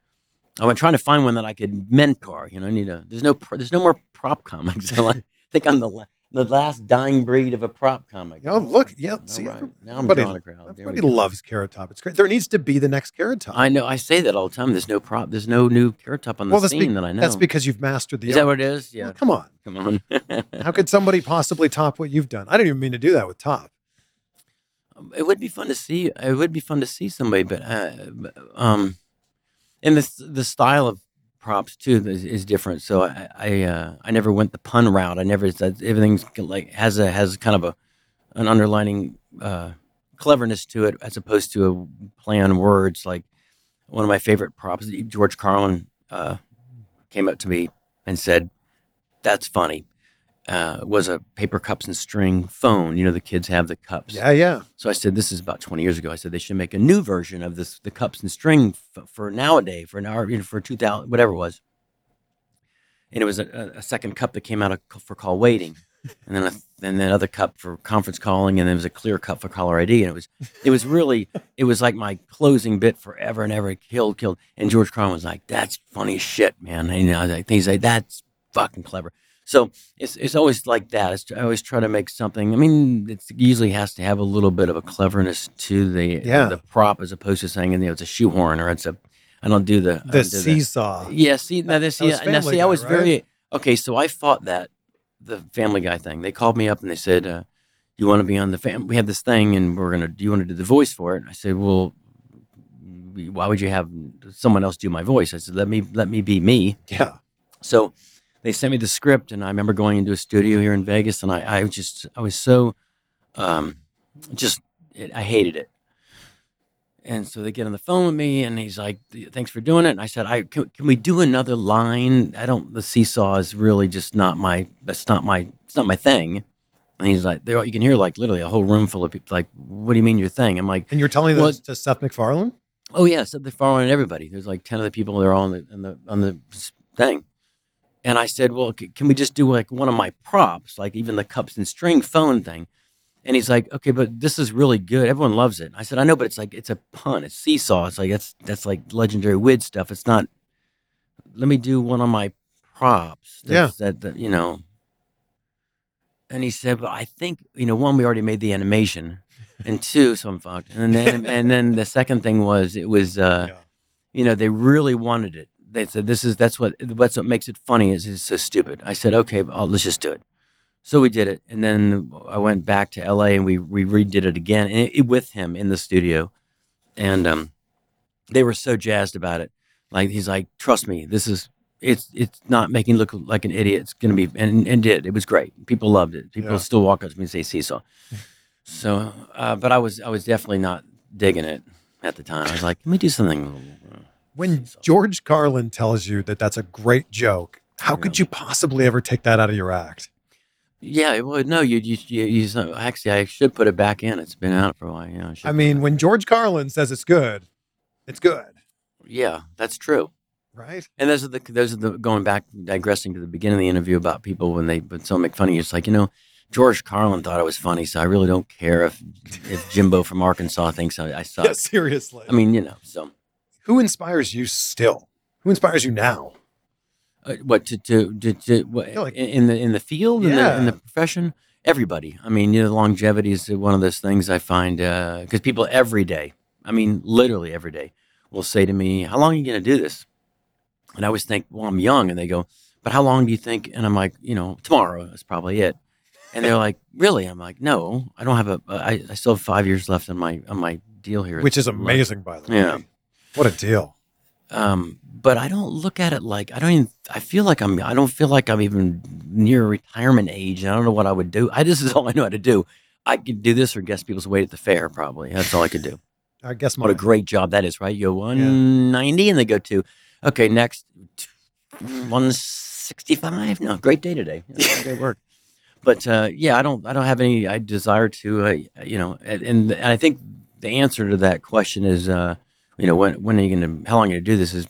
Speaker 2: I'm trying to find one that I could mentor. You know, I need a. There's no. pro- There's no more prop comics. I think I'm the. la- the last dying breed of a prop comic.
Speaker 1: Oh, look, yeah.
Speaker 2: All
Speaker 1: See,
Speaker 2: right. now I'm drawing a crowd. There
Speaker 1: Everybody loves Carrot Top. It's great. There needs to be the next Carrot Top.
Speaker 2: I know. I say that all the time. There's no prop. There's no new carrot top on the
Speaker 1: well,
Speaker 2: scene
Speaker 1: be-
Speaker 2: that I know.
Speaker 1: that's because you've mastered the
Speaker 2: is that what it is? Yeah.
Speaker 1: Well, come on.
Speaker 2: Come on.
Speaker 1: How could somebody possibly top what you've done? I didn't even mean to do that with Top.
Speaker 2: it would be fun to see. It would be fun to see somebody, but uh, um, and the the style of props too is, is different. So I I, uh, I never went the pun route. I never said everything's like has a has kind of a an underlining uh, cleverness to it as opposed to a play on words. Like one of my favorite props, George Carlin uh, came up to me and said, "That's funny." Uh, was a paper cups and string phone. You know, the kids have the cups.
Speaker 1: Yeah, yeah.
Speaker 2: So I said, this is about 20 years ago. I said they should make a new version of this, the cups and string f- for nowadays, for an hour, you know, for 2000, whatever it was. And it was a, a- second cup that came out of, for call waiting, and then a, and then another cup for conference calling, and then there was a clear cup for caller ID. And it was it was really it was like my closing bit forever and ever. Killed, killed. And George Carlin was like, "That's funny shit, man." And I was like, he's like, "That's fucking clever." So it's it's always like that. It's, I always try to make something. I mean, it usually has to have a little bit of a cleverness to the
Speaker 1: Yeah.
Speaker 2: the prop as opposed to saying you know it's a shoehorn or it's a. I don't do the
Speaker 1: The
Speaker 2: do
Speaker 1: seesaw.
Speaker 2: Yeah, see now this yeah, now see I was
Speaker 1: right?
Speaker 2: very okay. So I fought that the Family Guy thing. They called me up and they said, uh, "You want to be on the fam? We have this thing, and we're gonna. Do you want to do the voice for it?" I said, "Well, why would you have someone else do my voice?" I said, "Let me let me be me."
Speaker 1: Yeah.
Speaker 2: So they sent me the script, and I remember going into a studio here in Vegas, and I, I was just, I was so, um, just, it, I hated it. And so they get on the phone with me, and he's like, "Thanks for doing it." And I said, "I can, can we do another line? I don't. The seesaw is really just not my. That's not my. It's not my thing." And he's like, "You can hear like literally a whole room full of people. Like, what do you mean your thing?" I'm like,
Speaker 1: And you're telling
Speaker 2: Well,
Speaker 1: this to Seth MacFarlane?
Speaker 2: Oh yeah, so they're following everybody. There's like ten of the people. They're all on the on the on the thing. And I said, well, c- can we just do like one of my props, like even the cups and string phone thing? And he's like, okay, but this is really good. Everyone loves it. I said, I know, but it's like it's a pun. It's seesaw. It's like that's that's like legendary wid stuff. It's not. Let me do one of my props. that's- That, that you know. And he said, well, I think you know, one, we already made the animation, and two, so I'm fucked. And then and then the second thing was it was. uh
Speaker 1: Yeah.
Speaker 2: you know, they really wanted it. They said, "This is that's what that's what makes it funny is it's so stupid." I said, "Okay, well, let's just do it." So we did it, and then I went back to L.A. and we we redid it again and it, with him in the studio, and um, they were so jazzed about it. Like he's like, "Trust me, this is it's it's not making look like an idiot. It's gonna be and and did it was great. People loved it. People
Speaker 1: Yeah.
Speaker 2: still walk up to me and say seesaw." So, uh, but I was I was definitely not digging it at the time. I was like, "Can we do something?"
Speaker 1: When oh. George Carlin tells you that that's a great joke, how could you possibly ever take that out of your act?
Speaker 2: Yeah, well, no, you, you, you, you actually, I should put it back in. It's been out for a while. Yeah, should
Speaker 1: I
Speaker 2: put
Speaker 1: mean, when George Carlin says it's good, it's good,
Speaker 2: yeah, that's true.
Speaker 1: right?
Speaker 2: And those are the those are the going back digressing to the beginning of the interview about people when they when someone make fun of you. It's like you know, George Carlin thought it was funny, so I really don't care if if Jimbo from Arkansas thinks I, I suck.
Speaker 1: Yeah, seriously.
Speaker 2: I mean, you know, so
Speaker 1: who inspires you still? Who inspires you now?
Speaker 2: uh, what to to to, to what,
Speaker 1: Yeah, like-
Speaker 2: in the in the field in the in the profession. Everybody. I mean, you know, longevity is one of those things I find because people every day. I mean, literally every day, will say to me, "How long are you going to do this?" And I always think, "Well, I'm young," and they go, "But how long do you think?" And I'm like, "You know, tomorrow is probably it." And they're like, "Really?" I'm like, "No, I don't have a. I, I still have five years left on my on my deal here."
Speaker 1: Which is amazing, by the way.
Speaker 2: Yeah.
Speaker 1: What a deal.
Speaker 2: um, but I don't look at it like I don't even. I feel like I'm. I don't feel like I'm even near retirement age. and I don't know what I would do. I this is all I know how to do. I could do this or guess people's weight at the fair. Probably that's all I could do.
Speaker 1: I guess my
Speaker 2: What a great job that is, right? You go 190 and they go to, okay, next 165. No, great day today. Yeah, great work. But uh, yeah, I don't, I don't have any I desire to, uh, you know, and, and I think the answer to that question is, uh, you know, when when are you going to, how long are you going to do this? Is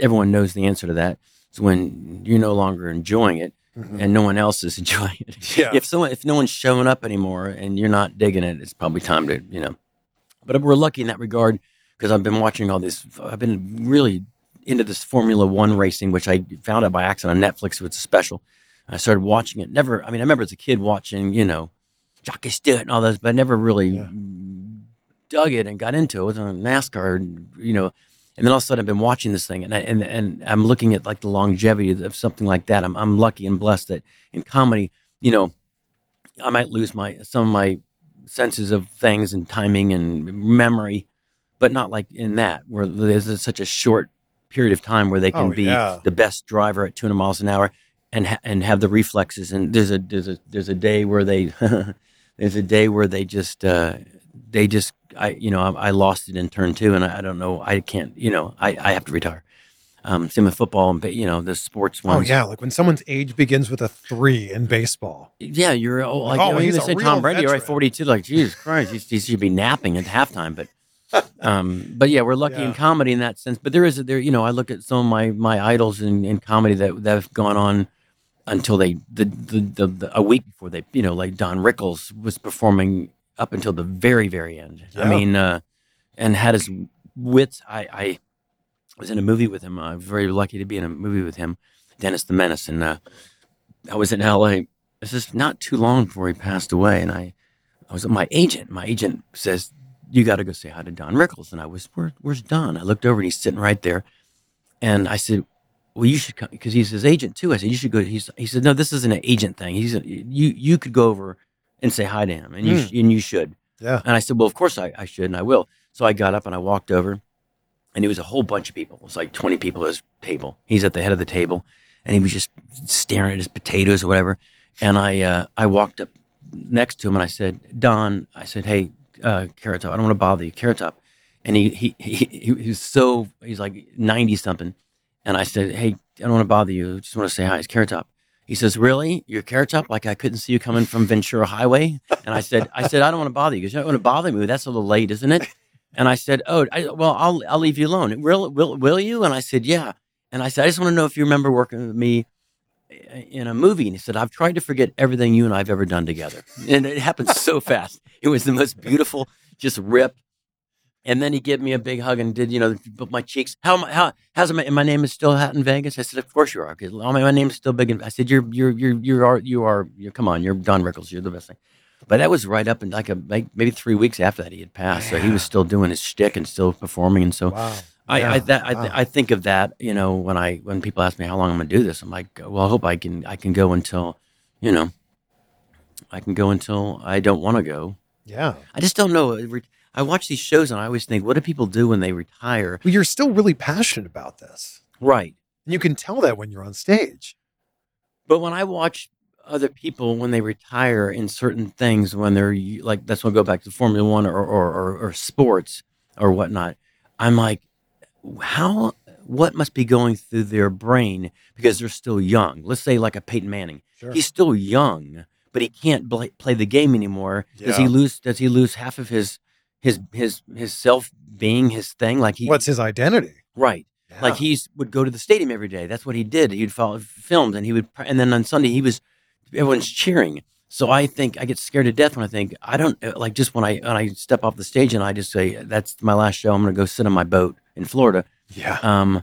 Speaker 2: everyone knows the answer to that. It's when you're no longer enjoying it
Speaker 1: Mhm.
Speaker 2: and no one else is enjoying it
Speaker 1: Yeah.
Speaker 2: if someone if no one's showing up anymore and you're not digging it, it's probably time to you know. But we're lucky in that regard because I've been watching all this. I've been really into this Formula One racing, which I found out by accident on Netflix. It's a special I started watching it. Never, I mean, I remember as a kid watching, you know, Jackie Stewart and all those, but I never really
Speaker 1: Yeah.
Speaker 2: Dug it and got into it. It was on NASCAR, you know. And then all of a sudden, I've been watching this thing, and I, and and I'm looking at like the longevity of something like that. I'm I'm lucky and blessed that in comedy, you know, I might lose my some of my senses of things and timing and memory, but not like in that where there's such a short period of time where they can
Speaker 1: Oh,
Speaker 2: be
Speaker 1: yeah.
Speaker 2: the best driver at 200 miles an hour and ha- and have the reflexes. And there's a there's a there's a day where they there's a day where they just uh, they just I you know I, I lost it in turn two, and I, I don't know I can't you know I, I have to retire. Um, same with football and you know the sports ones.
Speaker 1: Oh yeah, like when someone's age begins with a three in baseball.
Speaker 2: Yeah, you're oh, like
Speaker 1: Oh,
Speaker 2: I mean,
Speaker 1: he's
Speaker 2: say Tom Brady, right?
Speaker 1: veteran.
Speaker 2: 42. Like, Jesus Christ, he, he should be napping at halftime. But, um, but yeah, we're lucky in comedy in that sense. But there is a, there, you know, I look at some of my my idols in, in comedy that that have gone on until they the, the the the a week before they you know like Don Rickles was performing up until the very very end. I mean, uh, and had his wits. I I was in a movie with him. I'm very lucky to be in a movie with him, Dennis the Menace, and uh, I was in L.A. This is not too long before he passed away, and I I was my agent. My agent says you got to go say hi to Don Rickles, and I was Where, where's Don? I looked over and he's sitting right there, and I said. Well, you should come because he's his agent too. I said you should go. He's, he said no, this isn't an agent thing. He's a, you you could go over and say hi to him, and you sh- and you should.
Speaker 1: Yeah.
Speaker 2: And I said, well, of course I, I should, and I will. So I got up and I walked over, and it was a whole bunch of people. It was like 20 people at his table. He's at the head of the table, and he was just staring at his potatoes or whatever. And I uh, I walked up next to him and I said, Don, I said, hey, uh, Carrot Top, I don't want to bother you, Carrot Top. And he, he, he, he, he was so, he's like 90 something. And I said, hey, I don't want to bother you. I just want to say hi. It's Carrot Top. He says, really? You're Carrot Top? Like I couldn't see you coming from Ventura Highway? And I said, I said, I don't want to bother you because you don't want to bother me. That's a little late, isn't it? And I said, oh, I, well, I'll, I'll leave you alone. Will, will, will you? And I said, yeah. And I said, I just want to know if you remember working with me eh, in a movie. And he said, I've tried to forget everything you and I've ever done together. And it happened so fast. It was the most beautiful, just rip. And then he gave me a big hug and did, you know, my cheeks. How am I, how, how's my, my name is still Hat in Vegas? I said, of course you are. Because my, my name is still big. In, I said, you're, you're, you're, you are, you are, you're, come on, you're Don Rickles. You're the best thing. But that was right up in like a, like maybe three weeks after that he had passed. So he was still doing his shtick and still performing. And so
Speaker 1: Wow.
Speaker 2: I, I
Speaker 1: Yeah,
Speaker 2: that I,
Speaker 1: wow.
Speaker 2: I think of that, you know, when I when people ask me how long I'm gonna do this, I'm like, well, I hope I can I can go until, you know, I can go until I don't want to go.
Speaker 1: Yeah.
Speaker 2: I just don't know. I watch these shows and I always think, what do people do when they retire?
Speaker 1: Well, you're still really passionate about this.
Speaker 2: Right.
Speaker 1: And you can tell that when you're on stage.
Speaker 2: But when I watch other people when they retire in certain things, when they're like, that's when I go back to Formula One or, or, or, or sports or whatnot, I'm like, how, what must be going through their brain because they're still young? Let's say like a Peyton Manning.
Speaker 1: Sure.
Speaker 2: He's still young, but he can't bl- play the game anymore. Does he lose, does he lose half of his, his, his, his self being his thing? Like he,
Speaker 1: What's his identity?
Speaker 2: right. Like he would go to the stadium every day. That's what he did. He'd follow filmed, and he would. And then on Sunday, he was everyone's cheering. So I think I get scared to death when I think I don't uh, like just when I when I step off the stage and I just say that's my last show. I'm going to go sit on my boat in Florida.
Speaker 1: Yeah.
Speaker 2: Um,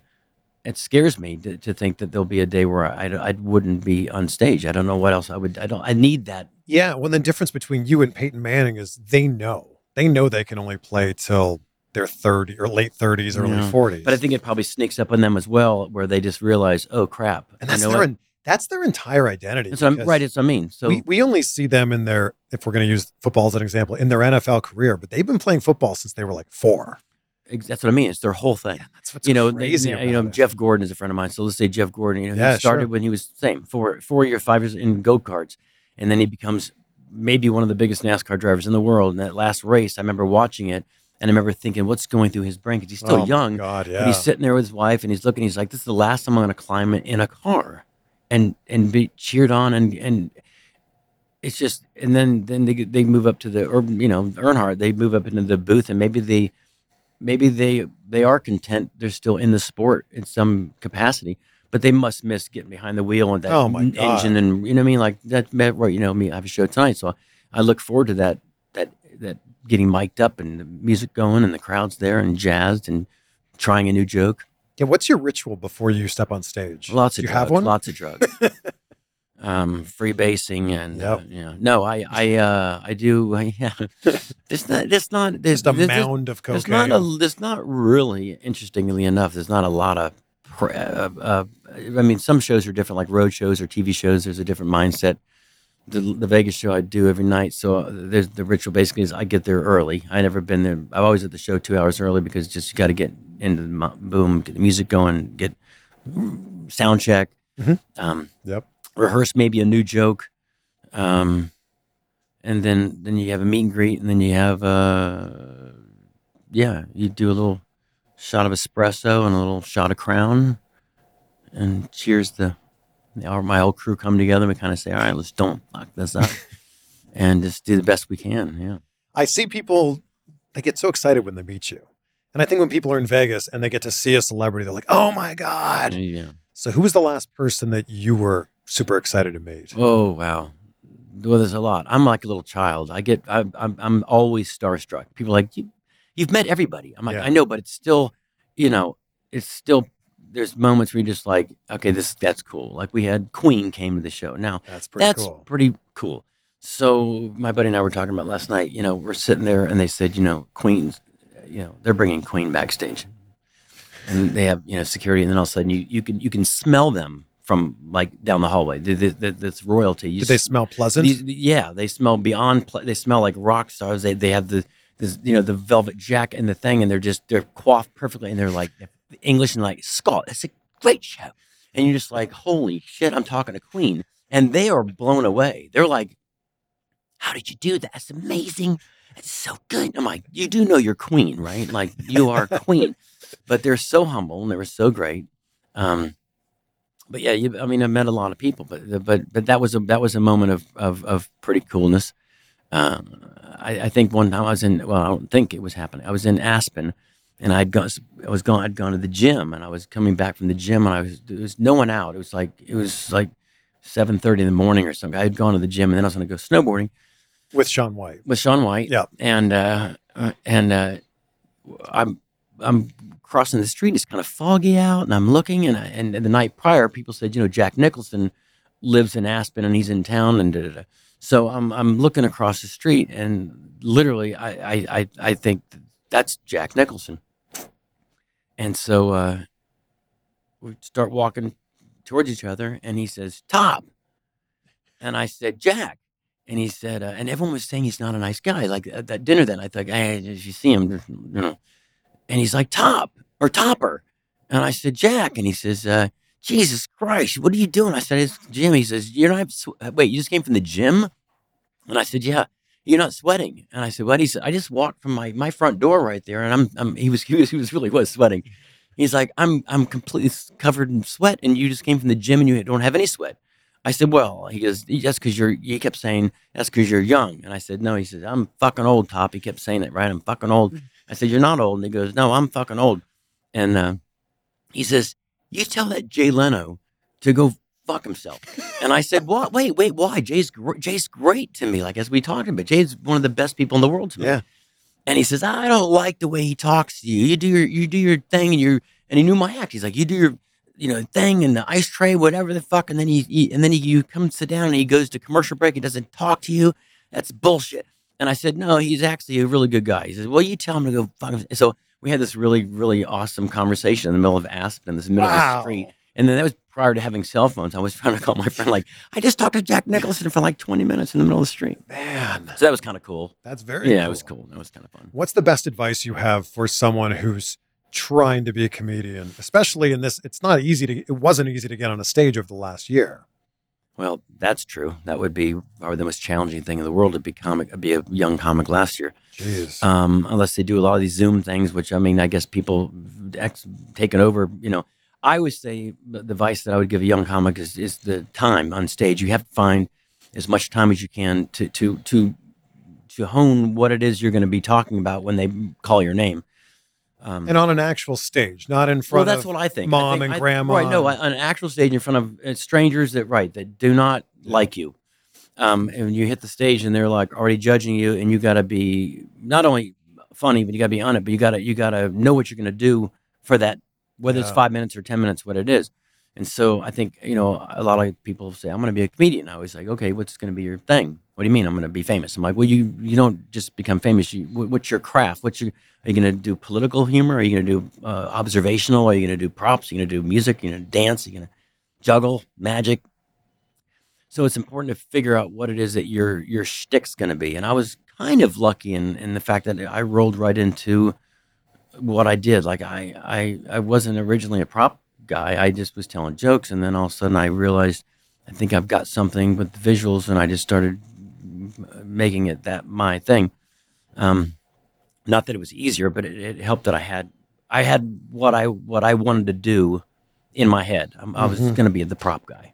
Speaker 2: it scares me to, to think that there'll be a day where I, I wouldn't be on stage. I don't know what else I would. I don't. I need that.
Speaker 1: Yeah. Well, the difference between you and Peyton Manning is they know. They know they can only play till their 30 or late 30s, early
Speaker 2: Yeah.
Speaker 1: 40s.
Speaker 2: But I think it probably sneaks up on them as well, where they just realize, oh crap,
Speaker 1: and
Speaker 2: you
Speaker 1: that's
Speaker 2: know
Speaker 1: their en- that's their entire identity.
Speaker 2: What I'm, right. It's what I mean. So
Speaker 1: we, we only see them in their, if we're going to use football as an example, in their NFL career, but they've been playing football since they were like four.
Speaker 2: that's what I mean. It's their whole thing.
Speaker 1: That's what's
Speaker 2: you know,
Speaker 1: crazy.
Speaker 2: they- you know,
Speaker 1: it.
Speaker 2: Jeff Gordon is a friend of mine. So let's say Jeff Gordon, you know,
Speaker 1: Yeah,
Speaker 2: he started
Speaker 1: sure.
Speaker 2: when he was same four, four year, five years in go karts, and then he becomes maybe one of the biggest NASCAR drivers in the world. And that last race, I remember watching it, and I remember thinking, what's going through his brain? Because he's still
Speaker 1: Oh
Speaker 2: young,
Speaker 1: God, yeah.
Speaker 2: but he's sitting there with his wife, and he's looking. He's like, "This is the last time I'm going to climb in, in a car," and and be cheered on, and and it's just, and then then they they move up to the or you know Earnhardt, they move up into the booth, and maybe they maybe they they are content they're still in the sport in some capacity but they must miss getting behind the wheel and that
Speaker 1: Oh, my God.
Speaker 2: engine and you know what i mean like that right you know me i have a show tonight so i look forward to that that that getting mic'd up and the music going and the crowd's there and jazzed and trying a new joke
Speaker 1: yeah. What's your ritual before you step on stage?
Speaker 2: lots of
Speaker 1: you
Speaker 2: drugs
Speaker 1: have one?
Speaker 2: lots of drugs um, freebasing, and uh,
Speaker 1: Yep.
Speaker 2: you know, no, I, I, uh, I do. I, yeah, there's not, there's not, there's
Speaker 1: Just a
Speaker 2: there's-
Speaker 1: mound of
Speaker 2: There's
Speaker 1: cocaine.
Speaker 2: not a. There's not really. Interestingly enough, there's not a lot of. Pr- Uh, uh, I mean, some shows are different, like road shows or TV shows. There's a different mindset. The, the Vegas show I do every night, so uh, there's the ritual. Basically, is I get there early. I never been there. I'm always at the show two hours early because just you got to get into the boom, get the music going, get sound check,
Speaker 1: Mhm.
Speaker 2: um,
Speaker 1: Yep.
Speaker 2: rehearse maybe a new joke, um, and then then you have a meet and greet, and then you have uh, yeah, you do a little shot of espresso and a little shot of Crown, and cheers the, the our, my whole crew come together. We kind of say, all right, let's don't fuck this up, and just do the best we can. Yeah.
Speaker 1: I see people they get so excited when they meet you. And I think when people are in Vegas and they get to see a celebrity, they're like, "Oh my god!"
Speaker 2: Yeah.
Speaker 1: So, who was the last person that you were super excited to meet?
Speaker 2: Oh wow. Well, there's a lot. I'm like a little child. I get. I, I'm. I'm always starstruck. People are like you. You've met everybody. I'm like,
Speaker 1: Yeah.
Speaker 2: I know, but it's still, you know, it's still. There's moments where you're just like, okay, this that's cool. Like we had Queen came to the show. Now
Speaker 1: That's pretty
Speaker 2: that's
Speaker 1: cool.
Speaker 2: pretty cool. So my buddy and I were talking about last night. You know, we're sitting there and they said, you know, Queen's, you know, they're bringing Queen backstage, and they have you know security, and then all of a sudden you you can you can smell them from like down the hallway. Th- th- th- This royalty. You
Speaker 1: Did they smell pleasant?
Speaker 2: these, yeah, they smell beyond. Ple- they smell like rock stars. They they have the this you know the velvet jacket and the thing, and they're just they're coiffed perfectly, and they're like English and like Scott. It's a great show, and you're just like, holy shit! I'm talking to Queen, and they are blown away. They're like, how did you do that? That's amazing. It's so good. I'm like, you do know you're Queen, right? Like you are Queen, but they're so humble and they were so great. Um, but yeah, you, I mean, I met a lot of people, but but but that was a that was a moment of of, of pretty coolness. Um, I, I think one time I was in well, I don't think it was happening. I was in Aspen, and I'd gone I was gone I'd gone to the gym, and I was coming back from the gym, and I was there was no one out. It was like it was like seven thirty in the morning or something. I had gone to the gym, and then I was going to go snowboarding
Speaker 1: with Shaun White.
Speaker 2: with Shaun White.
Speaker 1: Yeah.
Speaker 2: And uh, uh, and uh, I'm I'm crossing the street. It's kind of foggy out, and I'm looking. And I, and the night prior, people said, you know, Jack Nicholson lives in Aspen, and he's in town, and da, da, da. So I'm I'm looking across the street, and literally, I I I, think that's Jack Nicholson. And so uh, we start walking towards each other, and he says, "Top," and I said, "Jack." And he said, uh, and everyone was saying he's not a nice guy. Like at that dinner, then I thought, hey, you see him, you know. And he's like, top or topper. And I said, Jack. And he says, uh, Jesus Christ, what are you doing? I said, it's Jim. He says, you're not, sw- wait, you just came from the gym? And I said, yeah, you're not sweating. And I said, what? He said, I just walked from my, my front door right there. And I'm, I'm he was, he was, he was really was sweating. He's like, I'm, I'm completely covered in sweat. And you just came from the gym and you don't have any sweat. I said, well, he goes, that's because you're, he kept saying, that's because you're young. And I said, no, he said, I'm fucking old, Top. He kept saying it, right? I'm fucking old. I said, you're not old. And he goes, no, I'm fucking old. And uh, he says, you tell that Jay Leno to go fuck himself. And I said, what? Wait, wait, why? Jay's, gr- Jay's great to me. Like, as we talked about, Jay's one of the best people in the world to me.
Speaker 1: Yeah.
Speaker 2: And he says, I don't like the way he talks to you. You do your, you do your thing and you're, and he knew my act. He's like, you do your, you know, thing and the ice tray, whatever the fuck. And then he, he and then he, you come sit down and he goes to commercial break. He doesn't talk to you. That's bullshit. And I said, no, he's actually a really good guy. He says, well, you tell him to go fuck himself. So we had this really, really awesome conversation in the middle of Aspen, this middle of the street. And then that was prior to having cell phones. I was trying to call my friend, like, I just talked to Jack Nicholson for like 20 minutes in the middle of the street.
Speaker 1: Man,
Speaker 2: So that was kind of cool.
Speaker 1: that's very
Speaker 2: yeah,
Speaker 1: cool.
Speaker 2: it was cool. That was kind of fun.
Speaker 1: What's the best advice you have for someone who's trying to be a comedian, especially in this? It's not easy to. It wasn't easy to get on a stage over the last year.
Speaker 2: Well, that's true. That would be probably the most challenging thing in the world to be comic, be a young comic last year.
Speaker 1: Jeez.
Speaker 2: Um, unless they do a lot of these Zoom things, which I mean, I guess people ex- taken over. You know, I always say the the advice that I would give a young comic is is the time on stage. You have to find as much time as you can to to to to hone what it is you're going to be talking about when they call your name. Um,
Speaker 1: and on an actual stage, not in front.
Speaker 2: well, that's
Speaker 1: of
Speaker 2: what I think. I
Speaker 1: mom
Speaker 2: think-
Speaker 1: and
Speaker 2: I-
Speaker 1: grandma.
Speaker 2: Right? No, on an actual stage in front of uh, strangers that right that do not like you. Um, and you hit the stage and they're like already judging you, and you got to be not only funny, but you got to be on it. But you got to you got to know what you're going to do for that, whether it's five minutes or ten minutes, what it is. And so I think you know a lot of people say I'm going to be a comedian. I was like, okay, what's going to be your thing? What do you mean I'm going to be famous? I'm like, well, you you don't just become famous. You, what's your craft? What's your are you going to do political humor? Are you going to do uh, observational? Are you going to do props? Are you going to do music? Are you going to dance? Are you going to juggle magic? So it's important to figure out what it is that your your shtick's going to be. And I was kind of lucky in in the fact that I rolled right into what I did. Like I I I wasn't originally a prop guy. I just was telling jokes, and then all of a sudden I realized I think I've got something with the visuals, and I just started making it that my thing. Um, not that it was easier, but it, it helped that I had I had what I what I wanted to do in my head. I'm, I was
Speaker 1: Mhm.
Speaker 2: going to be the prop guy.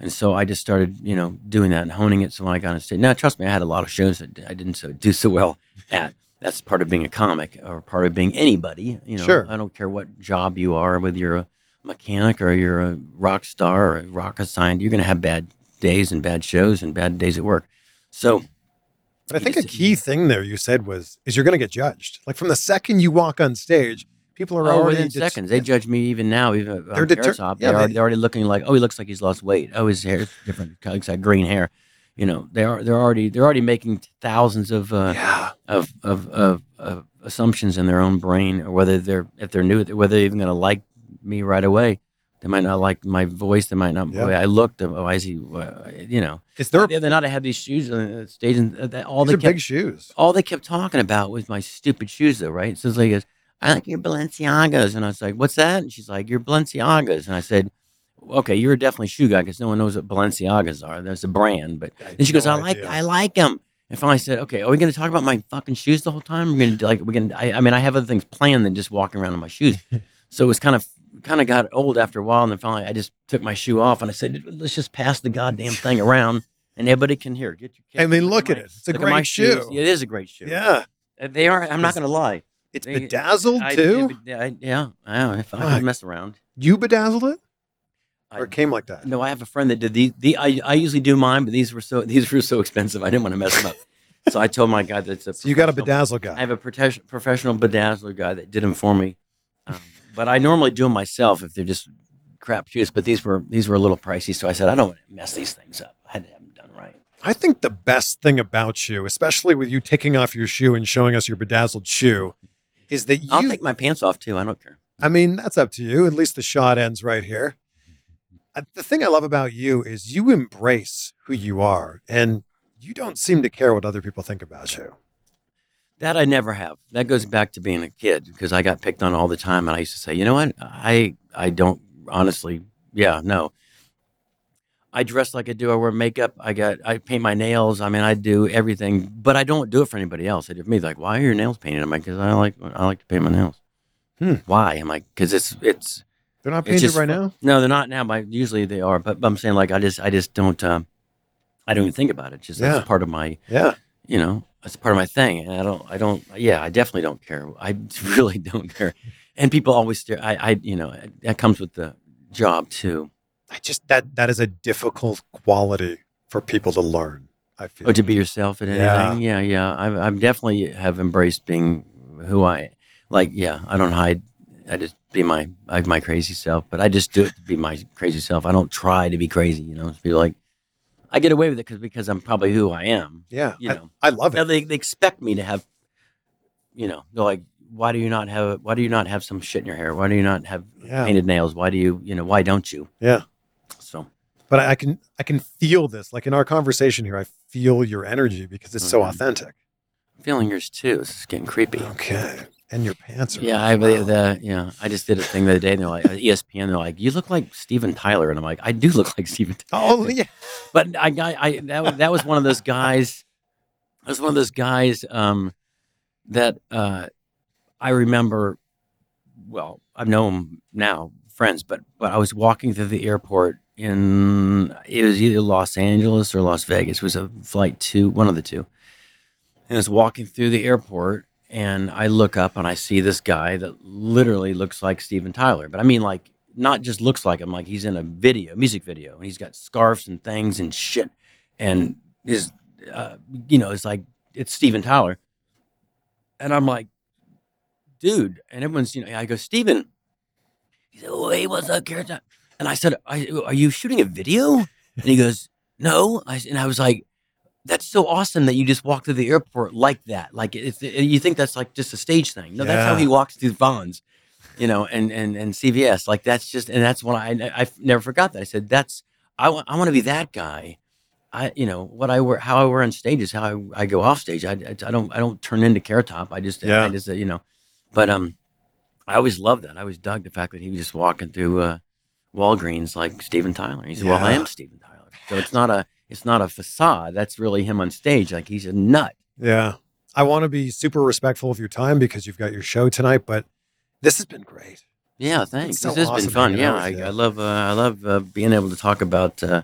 Speaker 2: And so I just started, you know, doing that and honing it. So when I got on stage, now trust me, I had a lot of shows that I didn't so do so well at. That's part of being a comic or part of being anybody. You know,
Speaker 1: Sure.
Speaker 2: I don't care what job you are, whether you're a mechanic or you're a rock star or a rocket scientist, you're going to have bad days and bad shows and bad days at work. So
Speaker 1: But I think a key thing there you said was is you're going to get judged. Like from the second you walk on stage, people are
Speaker 2: oh,
Speaker 1: already
Speaker 2: within
Speaker 1: det-
Speaker 2: seconds, they judge me even now. Even
Speaker 1: They're deter- yeah,
Speaker 2: they're, already,
Speaker 1: they-
Speaker 2: they're already looking like, oh, he looks like he's lost weight. Oh, his hair is different. He looks like green hair. You know, they are they're already they're already making thousands of uh,
Speaker 1: Yeah.
Speaker 2: of, of, of, of assumptions in their own brain, or whether they're if they're new, whether they're even going to like me right away. They might not like my voice. They might not
Speaker 1: Yeah.
Speaker 2: I looked. Oh, why is he? uh, You know,
Speaker 1: Is there
Speaker 2: the other night I had these shoes on the stage, and uh, all
Speaker 1: these
Speaker 2: they
Speaker 1: are
Speaker 2: kept
Speaker 1: big shoes?
Speaker 2: all they kept talking about was my stupid shoes, though, right? So it's like, goes, I like your Balenciagas. And I was like, what's that? And she's like, your Balenciagas. And I said, okay, you're definitely a shoe guy because no one knows what Balenciagas are. There's a brand. But then she goes, I like, I like them. And finally I said, okay, are we going to talk about my fucking shoes the whole time? We're going to like, we're going to, I mean, I have other things planned than just walking around in my shoes. so it was kind of, kind of got old after a while. And then finally I just took my shoe off and I said, let's just pass the goddamn thing around and everybody can hear. Get your
Speaker 1: I mean,
Speaker 2: at
Speaker 1: look at
Speaker 2: my-
Speaker 1: it. It's a
Speaker 2: look
Speaker 1: great
Speaker 2: shoes.
Speaker 1: shoe.
Speaker 2: It is a great shoe.
Speaker 1: Yeah.
Speaker 2: Uh, They are. I'm not going to lie.
Speaker 1: It's
Speaker 2: They-
Speaker 1: bedazzled
Speaker 2: I-
Speaker 1: too.
Speaker 2: I- I- yeah, I know. If I mess around.
Speaker 1: you bedazzled it? Or it came like that?
Speaker 2: No, I have a friend that did the. the I, I usually do mine, but these were so these were so expensive. I didn't want to mess them up. so I told my guy that's a.
Speaker 1: So you got a bedazzle guy.
Speaker 2: I have a prote- professional bedazzler guy that did them for me, um, but I normally do them myself if they're just crap shoes. But these were these were a little pricey, so I said I don't want to mess these things up. I had to have them done right.
Speaker 1: I think the best thing about you, especially with you taking off your shoe and showing us your bedazzled shoe, is that you.
Speaker 2: I'll take my pants off too. I don't care.
Speaker 1: I mean, that's up to you. At least the shot ends right here. Uh, The thing I love about you is you embrace who you are, and you don't seem to care what other people think about you.
Speaker 2: That I never have. That goes back to being a kid because I got picked on all the time, and I used to say, you know what, I I don't honestly, yeah, no. I dress like I do. I wear makeup. I got. I paint my nails. I mean, I do everything, but I don't do it for anybody else. I do for me. Like, why are your nails painted? I'm like, because I like I like to paint my nails.
Speaker 1: Hmm.
Speaker 2: Why? I'm like, because it's it's
Speaker 1: They're not painted
Speaker 2: just
Speaker 1: right now.
Speaker 2: No, they're not now. But usually they are. But, but I'm saying like I just I just don't. Um, I don't even think about it. Just
Speaker 1: Yeah.
Speaker 2: that's part of my
Speaker 1: Yeah.
Speaker 2: you know that's part of my thing and i don't i don't yeah i definitely don't care i really don't care and people always stare i i you know that comes with the job too
Speaker 1: I just that that is a difficult quality for people to learn. I feel.
Speaker 2: or to be yourself at
Speaker 1: Yeah.
Speaker 2: anything yeah yeah i i definitely have embraced being who i like yeah i don't hide i just be my I, my crazy self but i just do it to be my crazy self i don't try to be crazy you know be like i get away with it because because i'm probably who i am
Speaker 1: yeah,
Speaker 2: you know.
Speaker 1: I love it.
Speaker 2: Now they, they expect me to have, you know, they're like, why do you not have why do you not have some shit in your hair? Why do you not have
Speaker 1: Yeah.
Speaker 2: painted nails? Why do you you know why don't you?
Speaker 1: Yeah.
Speaker 2: So
Speaker 1: But I can I can feel this. Like in our conversation here, I feel your energy because it's so
Speaker 2: Mhm.
Speaker 1: authentic.
Speaker 2: I'm feeling yours too. This is getting creepy.
Speaker 1: Okay. And your pants are.
Speaker 2: Yeah, I the, the yeah. I just did a thing the other day. And they're like E ESPN. They're like, you look like Steven Tyler, and I'm like, I do look like Steven. Tyler.
Speaker 1: Oh yeah.
Speaker 2: But I, I, I that, was- that was one of those guys. That was one of those guys um, that uh, I remember. Well, I know him now, friends. But but I was walking through the airport in it was either Los Angeles or Las Vegas. It was a flight to one of the two. And I was walking through the airport, and I look up and I see this guy that literally looks like Steven Tyler. But I mean, like not just looks like him, like he's in a video, music video, and he's got scarves and things and shit, and his, uh, you know, it's like it's Steven Tyler, and I'm like, dude, and everyone's, you know, I go, Steven. He said, "Oh, hey, what's up, Carrot And I said, "Are you shooting a video?" And he goes, "No." I, and I was like, "That's so awesome that you just walk through the airport like that. Like it's, you think that's like just a stage thing? No, that's how he walks through Vons, you know, and and and CVS. Like that's just, and that's when I I never forgot that. I said, "That's I want I want to be that guy." I, you know, what I wear, how I wear on stage is how I, I go off stage. I, I, I don't, I don't turn into Carrot Top. I just,
Speaker 1: Yeah.
Speaker 2: I just, uh, you know, but um, I always loved that. I always dug the fact that he was just walking through uh, Walgreens like Steven Tyler. He said, "Well, I am Steven Tyler." So it's not a, it's not a facade. That's really him on stage. Like he's a nut.
Speaker 1: Yeah. I want to be super respectful of your time because you've got your show tonight, but this has been great.
Speaker 2: Yeah, thanks.
Speaker 1: so
Speaker 2: this has
Speaker 1: awesome
Speaker 2: been fun. Yeah, I. I love, uh, I love uh, being able to talk about uh,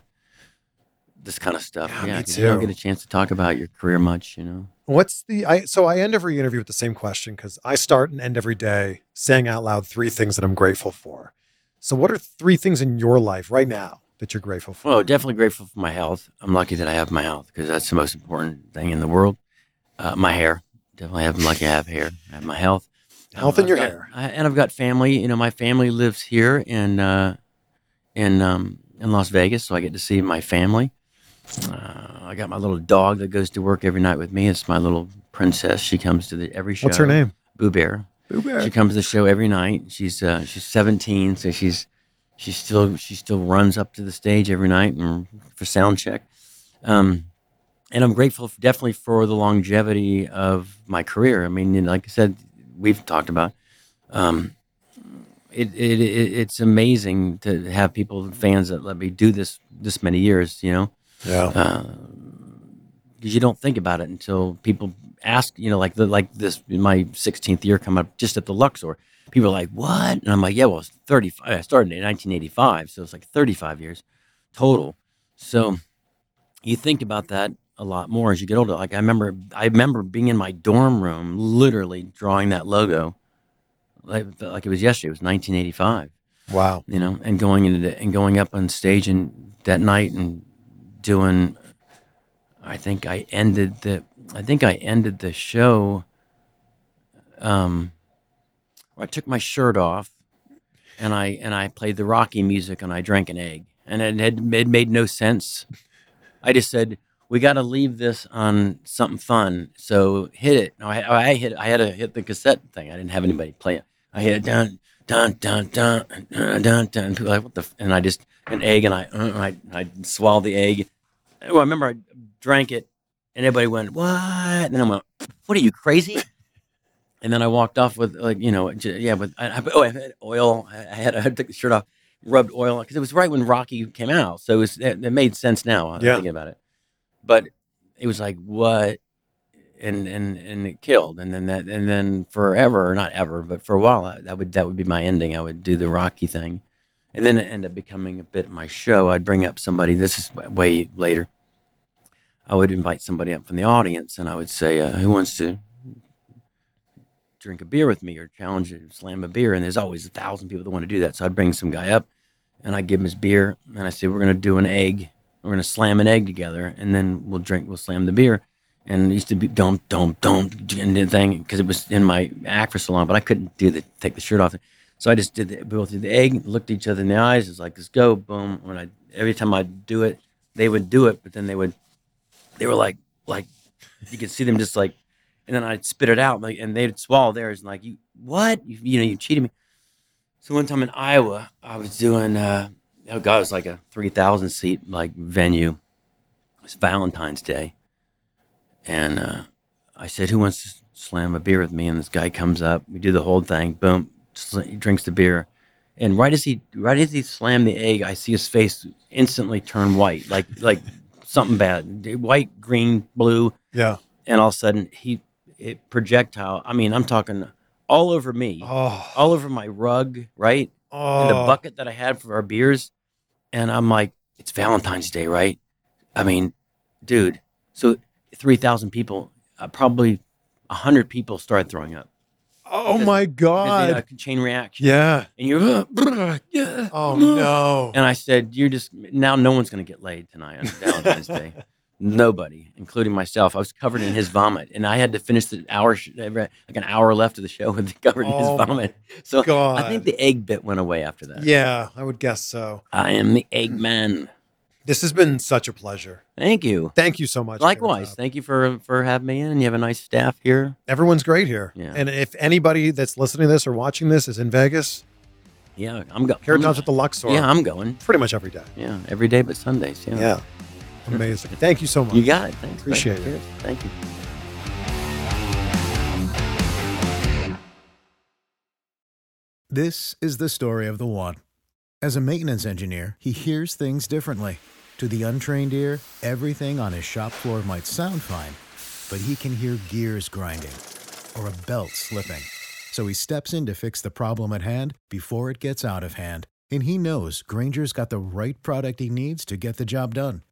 Speaker 2: this kind of stuff.
Speaker 1: Yeah,
Speaker 2: Yeah,
Speaker 1: me
Speaker 2: 'cause you don't get a chance to talk about your career much. You know.
Speaker 1: What's the I so I end every interview with the same question because I start and end every day saying out loud three things that I'm grateful for. So what are three things in your life right now that you're grateful for?
Speaker 2: Well, definitely grateful for my health. I'm lucky that I have my health because that's the most important thing in the world. Uh, my hair, definitely have, I'm lucky I have hair. I have my health.
Speaker 1: Health
Speaker 2: Um,
Speaker 1: in your
Speaker 2: got-
Speaker 1: hair.
Speaker 2: I, and I've got family. You know, my family lives here in uh, in um, in Las Vegas, so I get to see my family. Uh, I got my little dog that goes to work every night with me. It's my little princess. She comes to the every show.
Speaker 1: What's her name?
Speaker 2: Boo Bear.
Speaker 1: Boo Bear.
Speaker 2: She comes to the show every night. She's uh, she's 17, so she's she still she still runs up to the stage every night and for sound check. Um, and I'm grateful f- definitely for the longevity of my career. I mean, you know, like I said, we've talked about. Um, it, it, it it's amazing to have people fans that let me do this this many years. You know,
Speaker 1: Yeah.
Speaker 2: because you don't think about it until people ask, you know, like the like this in my 16th year coming up just at the Luxor. People are like, "What?" And I'm like, "Yeah, well, it's 35. I started in 1985, so it's like 35 years total." So you think about that a lot more as you get older. Like I remember, I remember being in my dorm room, literally drawing that logo, like like it was yesterday. It was 1985
Speaker 1: Wow.
Speaker 2: you know, and going into the, and going up on stage and that night and doing. I think I ended the. I think I ended the show. Um, I took my shirt off, and I and I played the Rocky music and I drank an egg, and it had it made no sense. I just said we got to leave this on something fun, so hit it. No, I, I hit. I had to hit the cassette thing. I didn't have anybody play it. I hit it down dun dun dun dun dun dun. People like, what the? F-? And I just an egg, and I uh, I I swallowed the egg. Well, I remember I drank it, and everybody went, "What?" And then I went, "What are you crazy?" And then I walked off with like you know yeah, with I, I, oh I had oil. I had I had to the shirt off, rubbed oil because it was right when Rocky came out, so it was it, it made sense now. uh,
Speaker 1: Yeah.
Speaker 2: thinking about it, but it was like what? And and and it killed. And then that and then forever not ever but for a while I- that would that would be my ending. I would do the rocky thing. And then it ended up becoming a bit of my show. I'd bring up somebody this is way later. I would invite somebody up from the audience and i would say uh, who wants to drink a beer with me or challenge it slam a beer and there's always a thousand people that want to do that so i'd bring some guy up and i'd give him his beer and i say we're going to do an egg we're going to slam an egg together and then we'll drink we'll slam the beer and it used to be don't don't don't and the thing because it was in my act for so long, but I couldn't do the take the shirt off. So I just did the, we both did the egg, looked each other in the eyes. It's like let's go, boom. When I every time I'd do it, they would do it, but then they would they were like like you could see them just like, and then I'd spit it out like, and they'd swallow theirs and like you what you, you know you cheated me. So one time in Iowa, I was doing uh oh god, it was like a three thousand seat like venue. It was Valentine's Day and uh, I said, "Who wants to slam a beer with me?" And this guy comes up. We do the whole thing. Boom, sl- he drinks the beer, and right as he right as he slammed the egg, I see his face instantly turn white, like like something bad, white, green, blue,
Speaker 1: Yeah.
Speaker 2: and all of a sudden he it projectile. I mean, I'm talking all over me,
Speaker 1: Oh.
Speaker 2: all over my rug, right?
Speaker 1: Oh.
Speaker 2: in the bucket that I had for our beers. And I'm like, it's Valentine's Day, right? I mean, dude, so 3,000 people, uh, probably 100 people started throwing up.
Speaker 1: Oh
Speaker 2: Because-
Speaker 1: my
Speaker 2: they
Speaker 1: God.
Speaker 2: a chain reaction.
Speaker 1: Yeah.
Speaker 2: And you're, yeah.
Speaker 1: Oh no.
Speaker 2: And I said, you're just, now no one's going to get laid tonight on Valentine's Day. Nobody, including myself. I was covered in his vomit, and I had to finish the hour, sh- like an hour left of the show with covered in
Speaker 1: Oh,
Speaker 2: his vomit. So
Speaker 1: God.
Speaker 2: I think the egg bit went away after that.
Speaker 1: Yeah, I would guess so.
Speaker 2: I am the egg man.
Speaker 1: This has been such a pleasure.
Speaker 2: Thank you.
Speaker 1: Thank you so much.
Speaker 2: Likewise, thank you for for having me in. And you have a nice staff here.
Speaker 1: Everyone's great here.
Speaker 2: Yeah.
Speaker 1: And if anybody that's listening to this or watching this is in Vegas,
Speaker 2: Yeah, I'm going.
Speaker 1: Carrot Top's at the Luxor.
Speaker 2: Yeah, I'm going.
Speaker 1: pretty much every day.
Speaker 2: Yeah, every day but Sundays. Yeah.
Speaker 1: Yeah. Amazing. Thank you so much.
Speaker 2: You got it. Thanks. buddy.
Speaker 1: Appreciate it.
Speaker 2: Cheers. Thank you.
Speaker 4: This is the story of the one. As a maintenance engineer, he hears things differently. To the untrained ear, everything on his shop floor might sound fine, but he can hear gears grinding or a belt slipping. So he steps in to fix the problem at hand before it gets out of hand. And he knows Grainger's got the right product he needs to get the job done,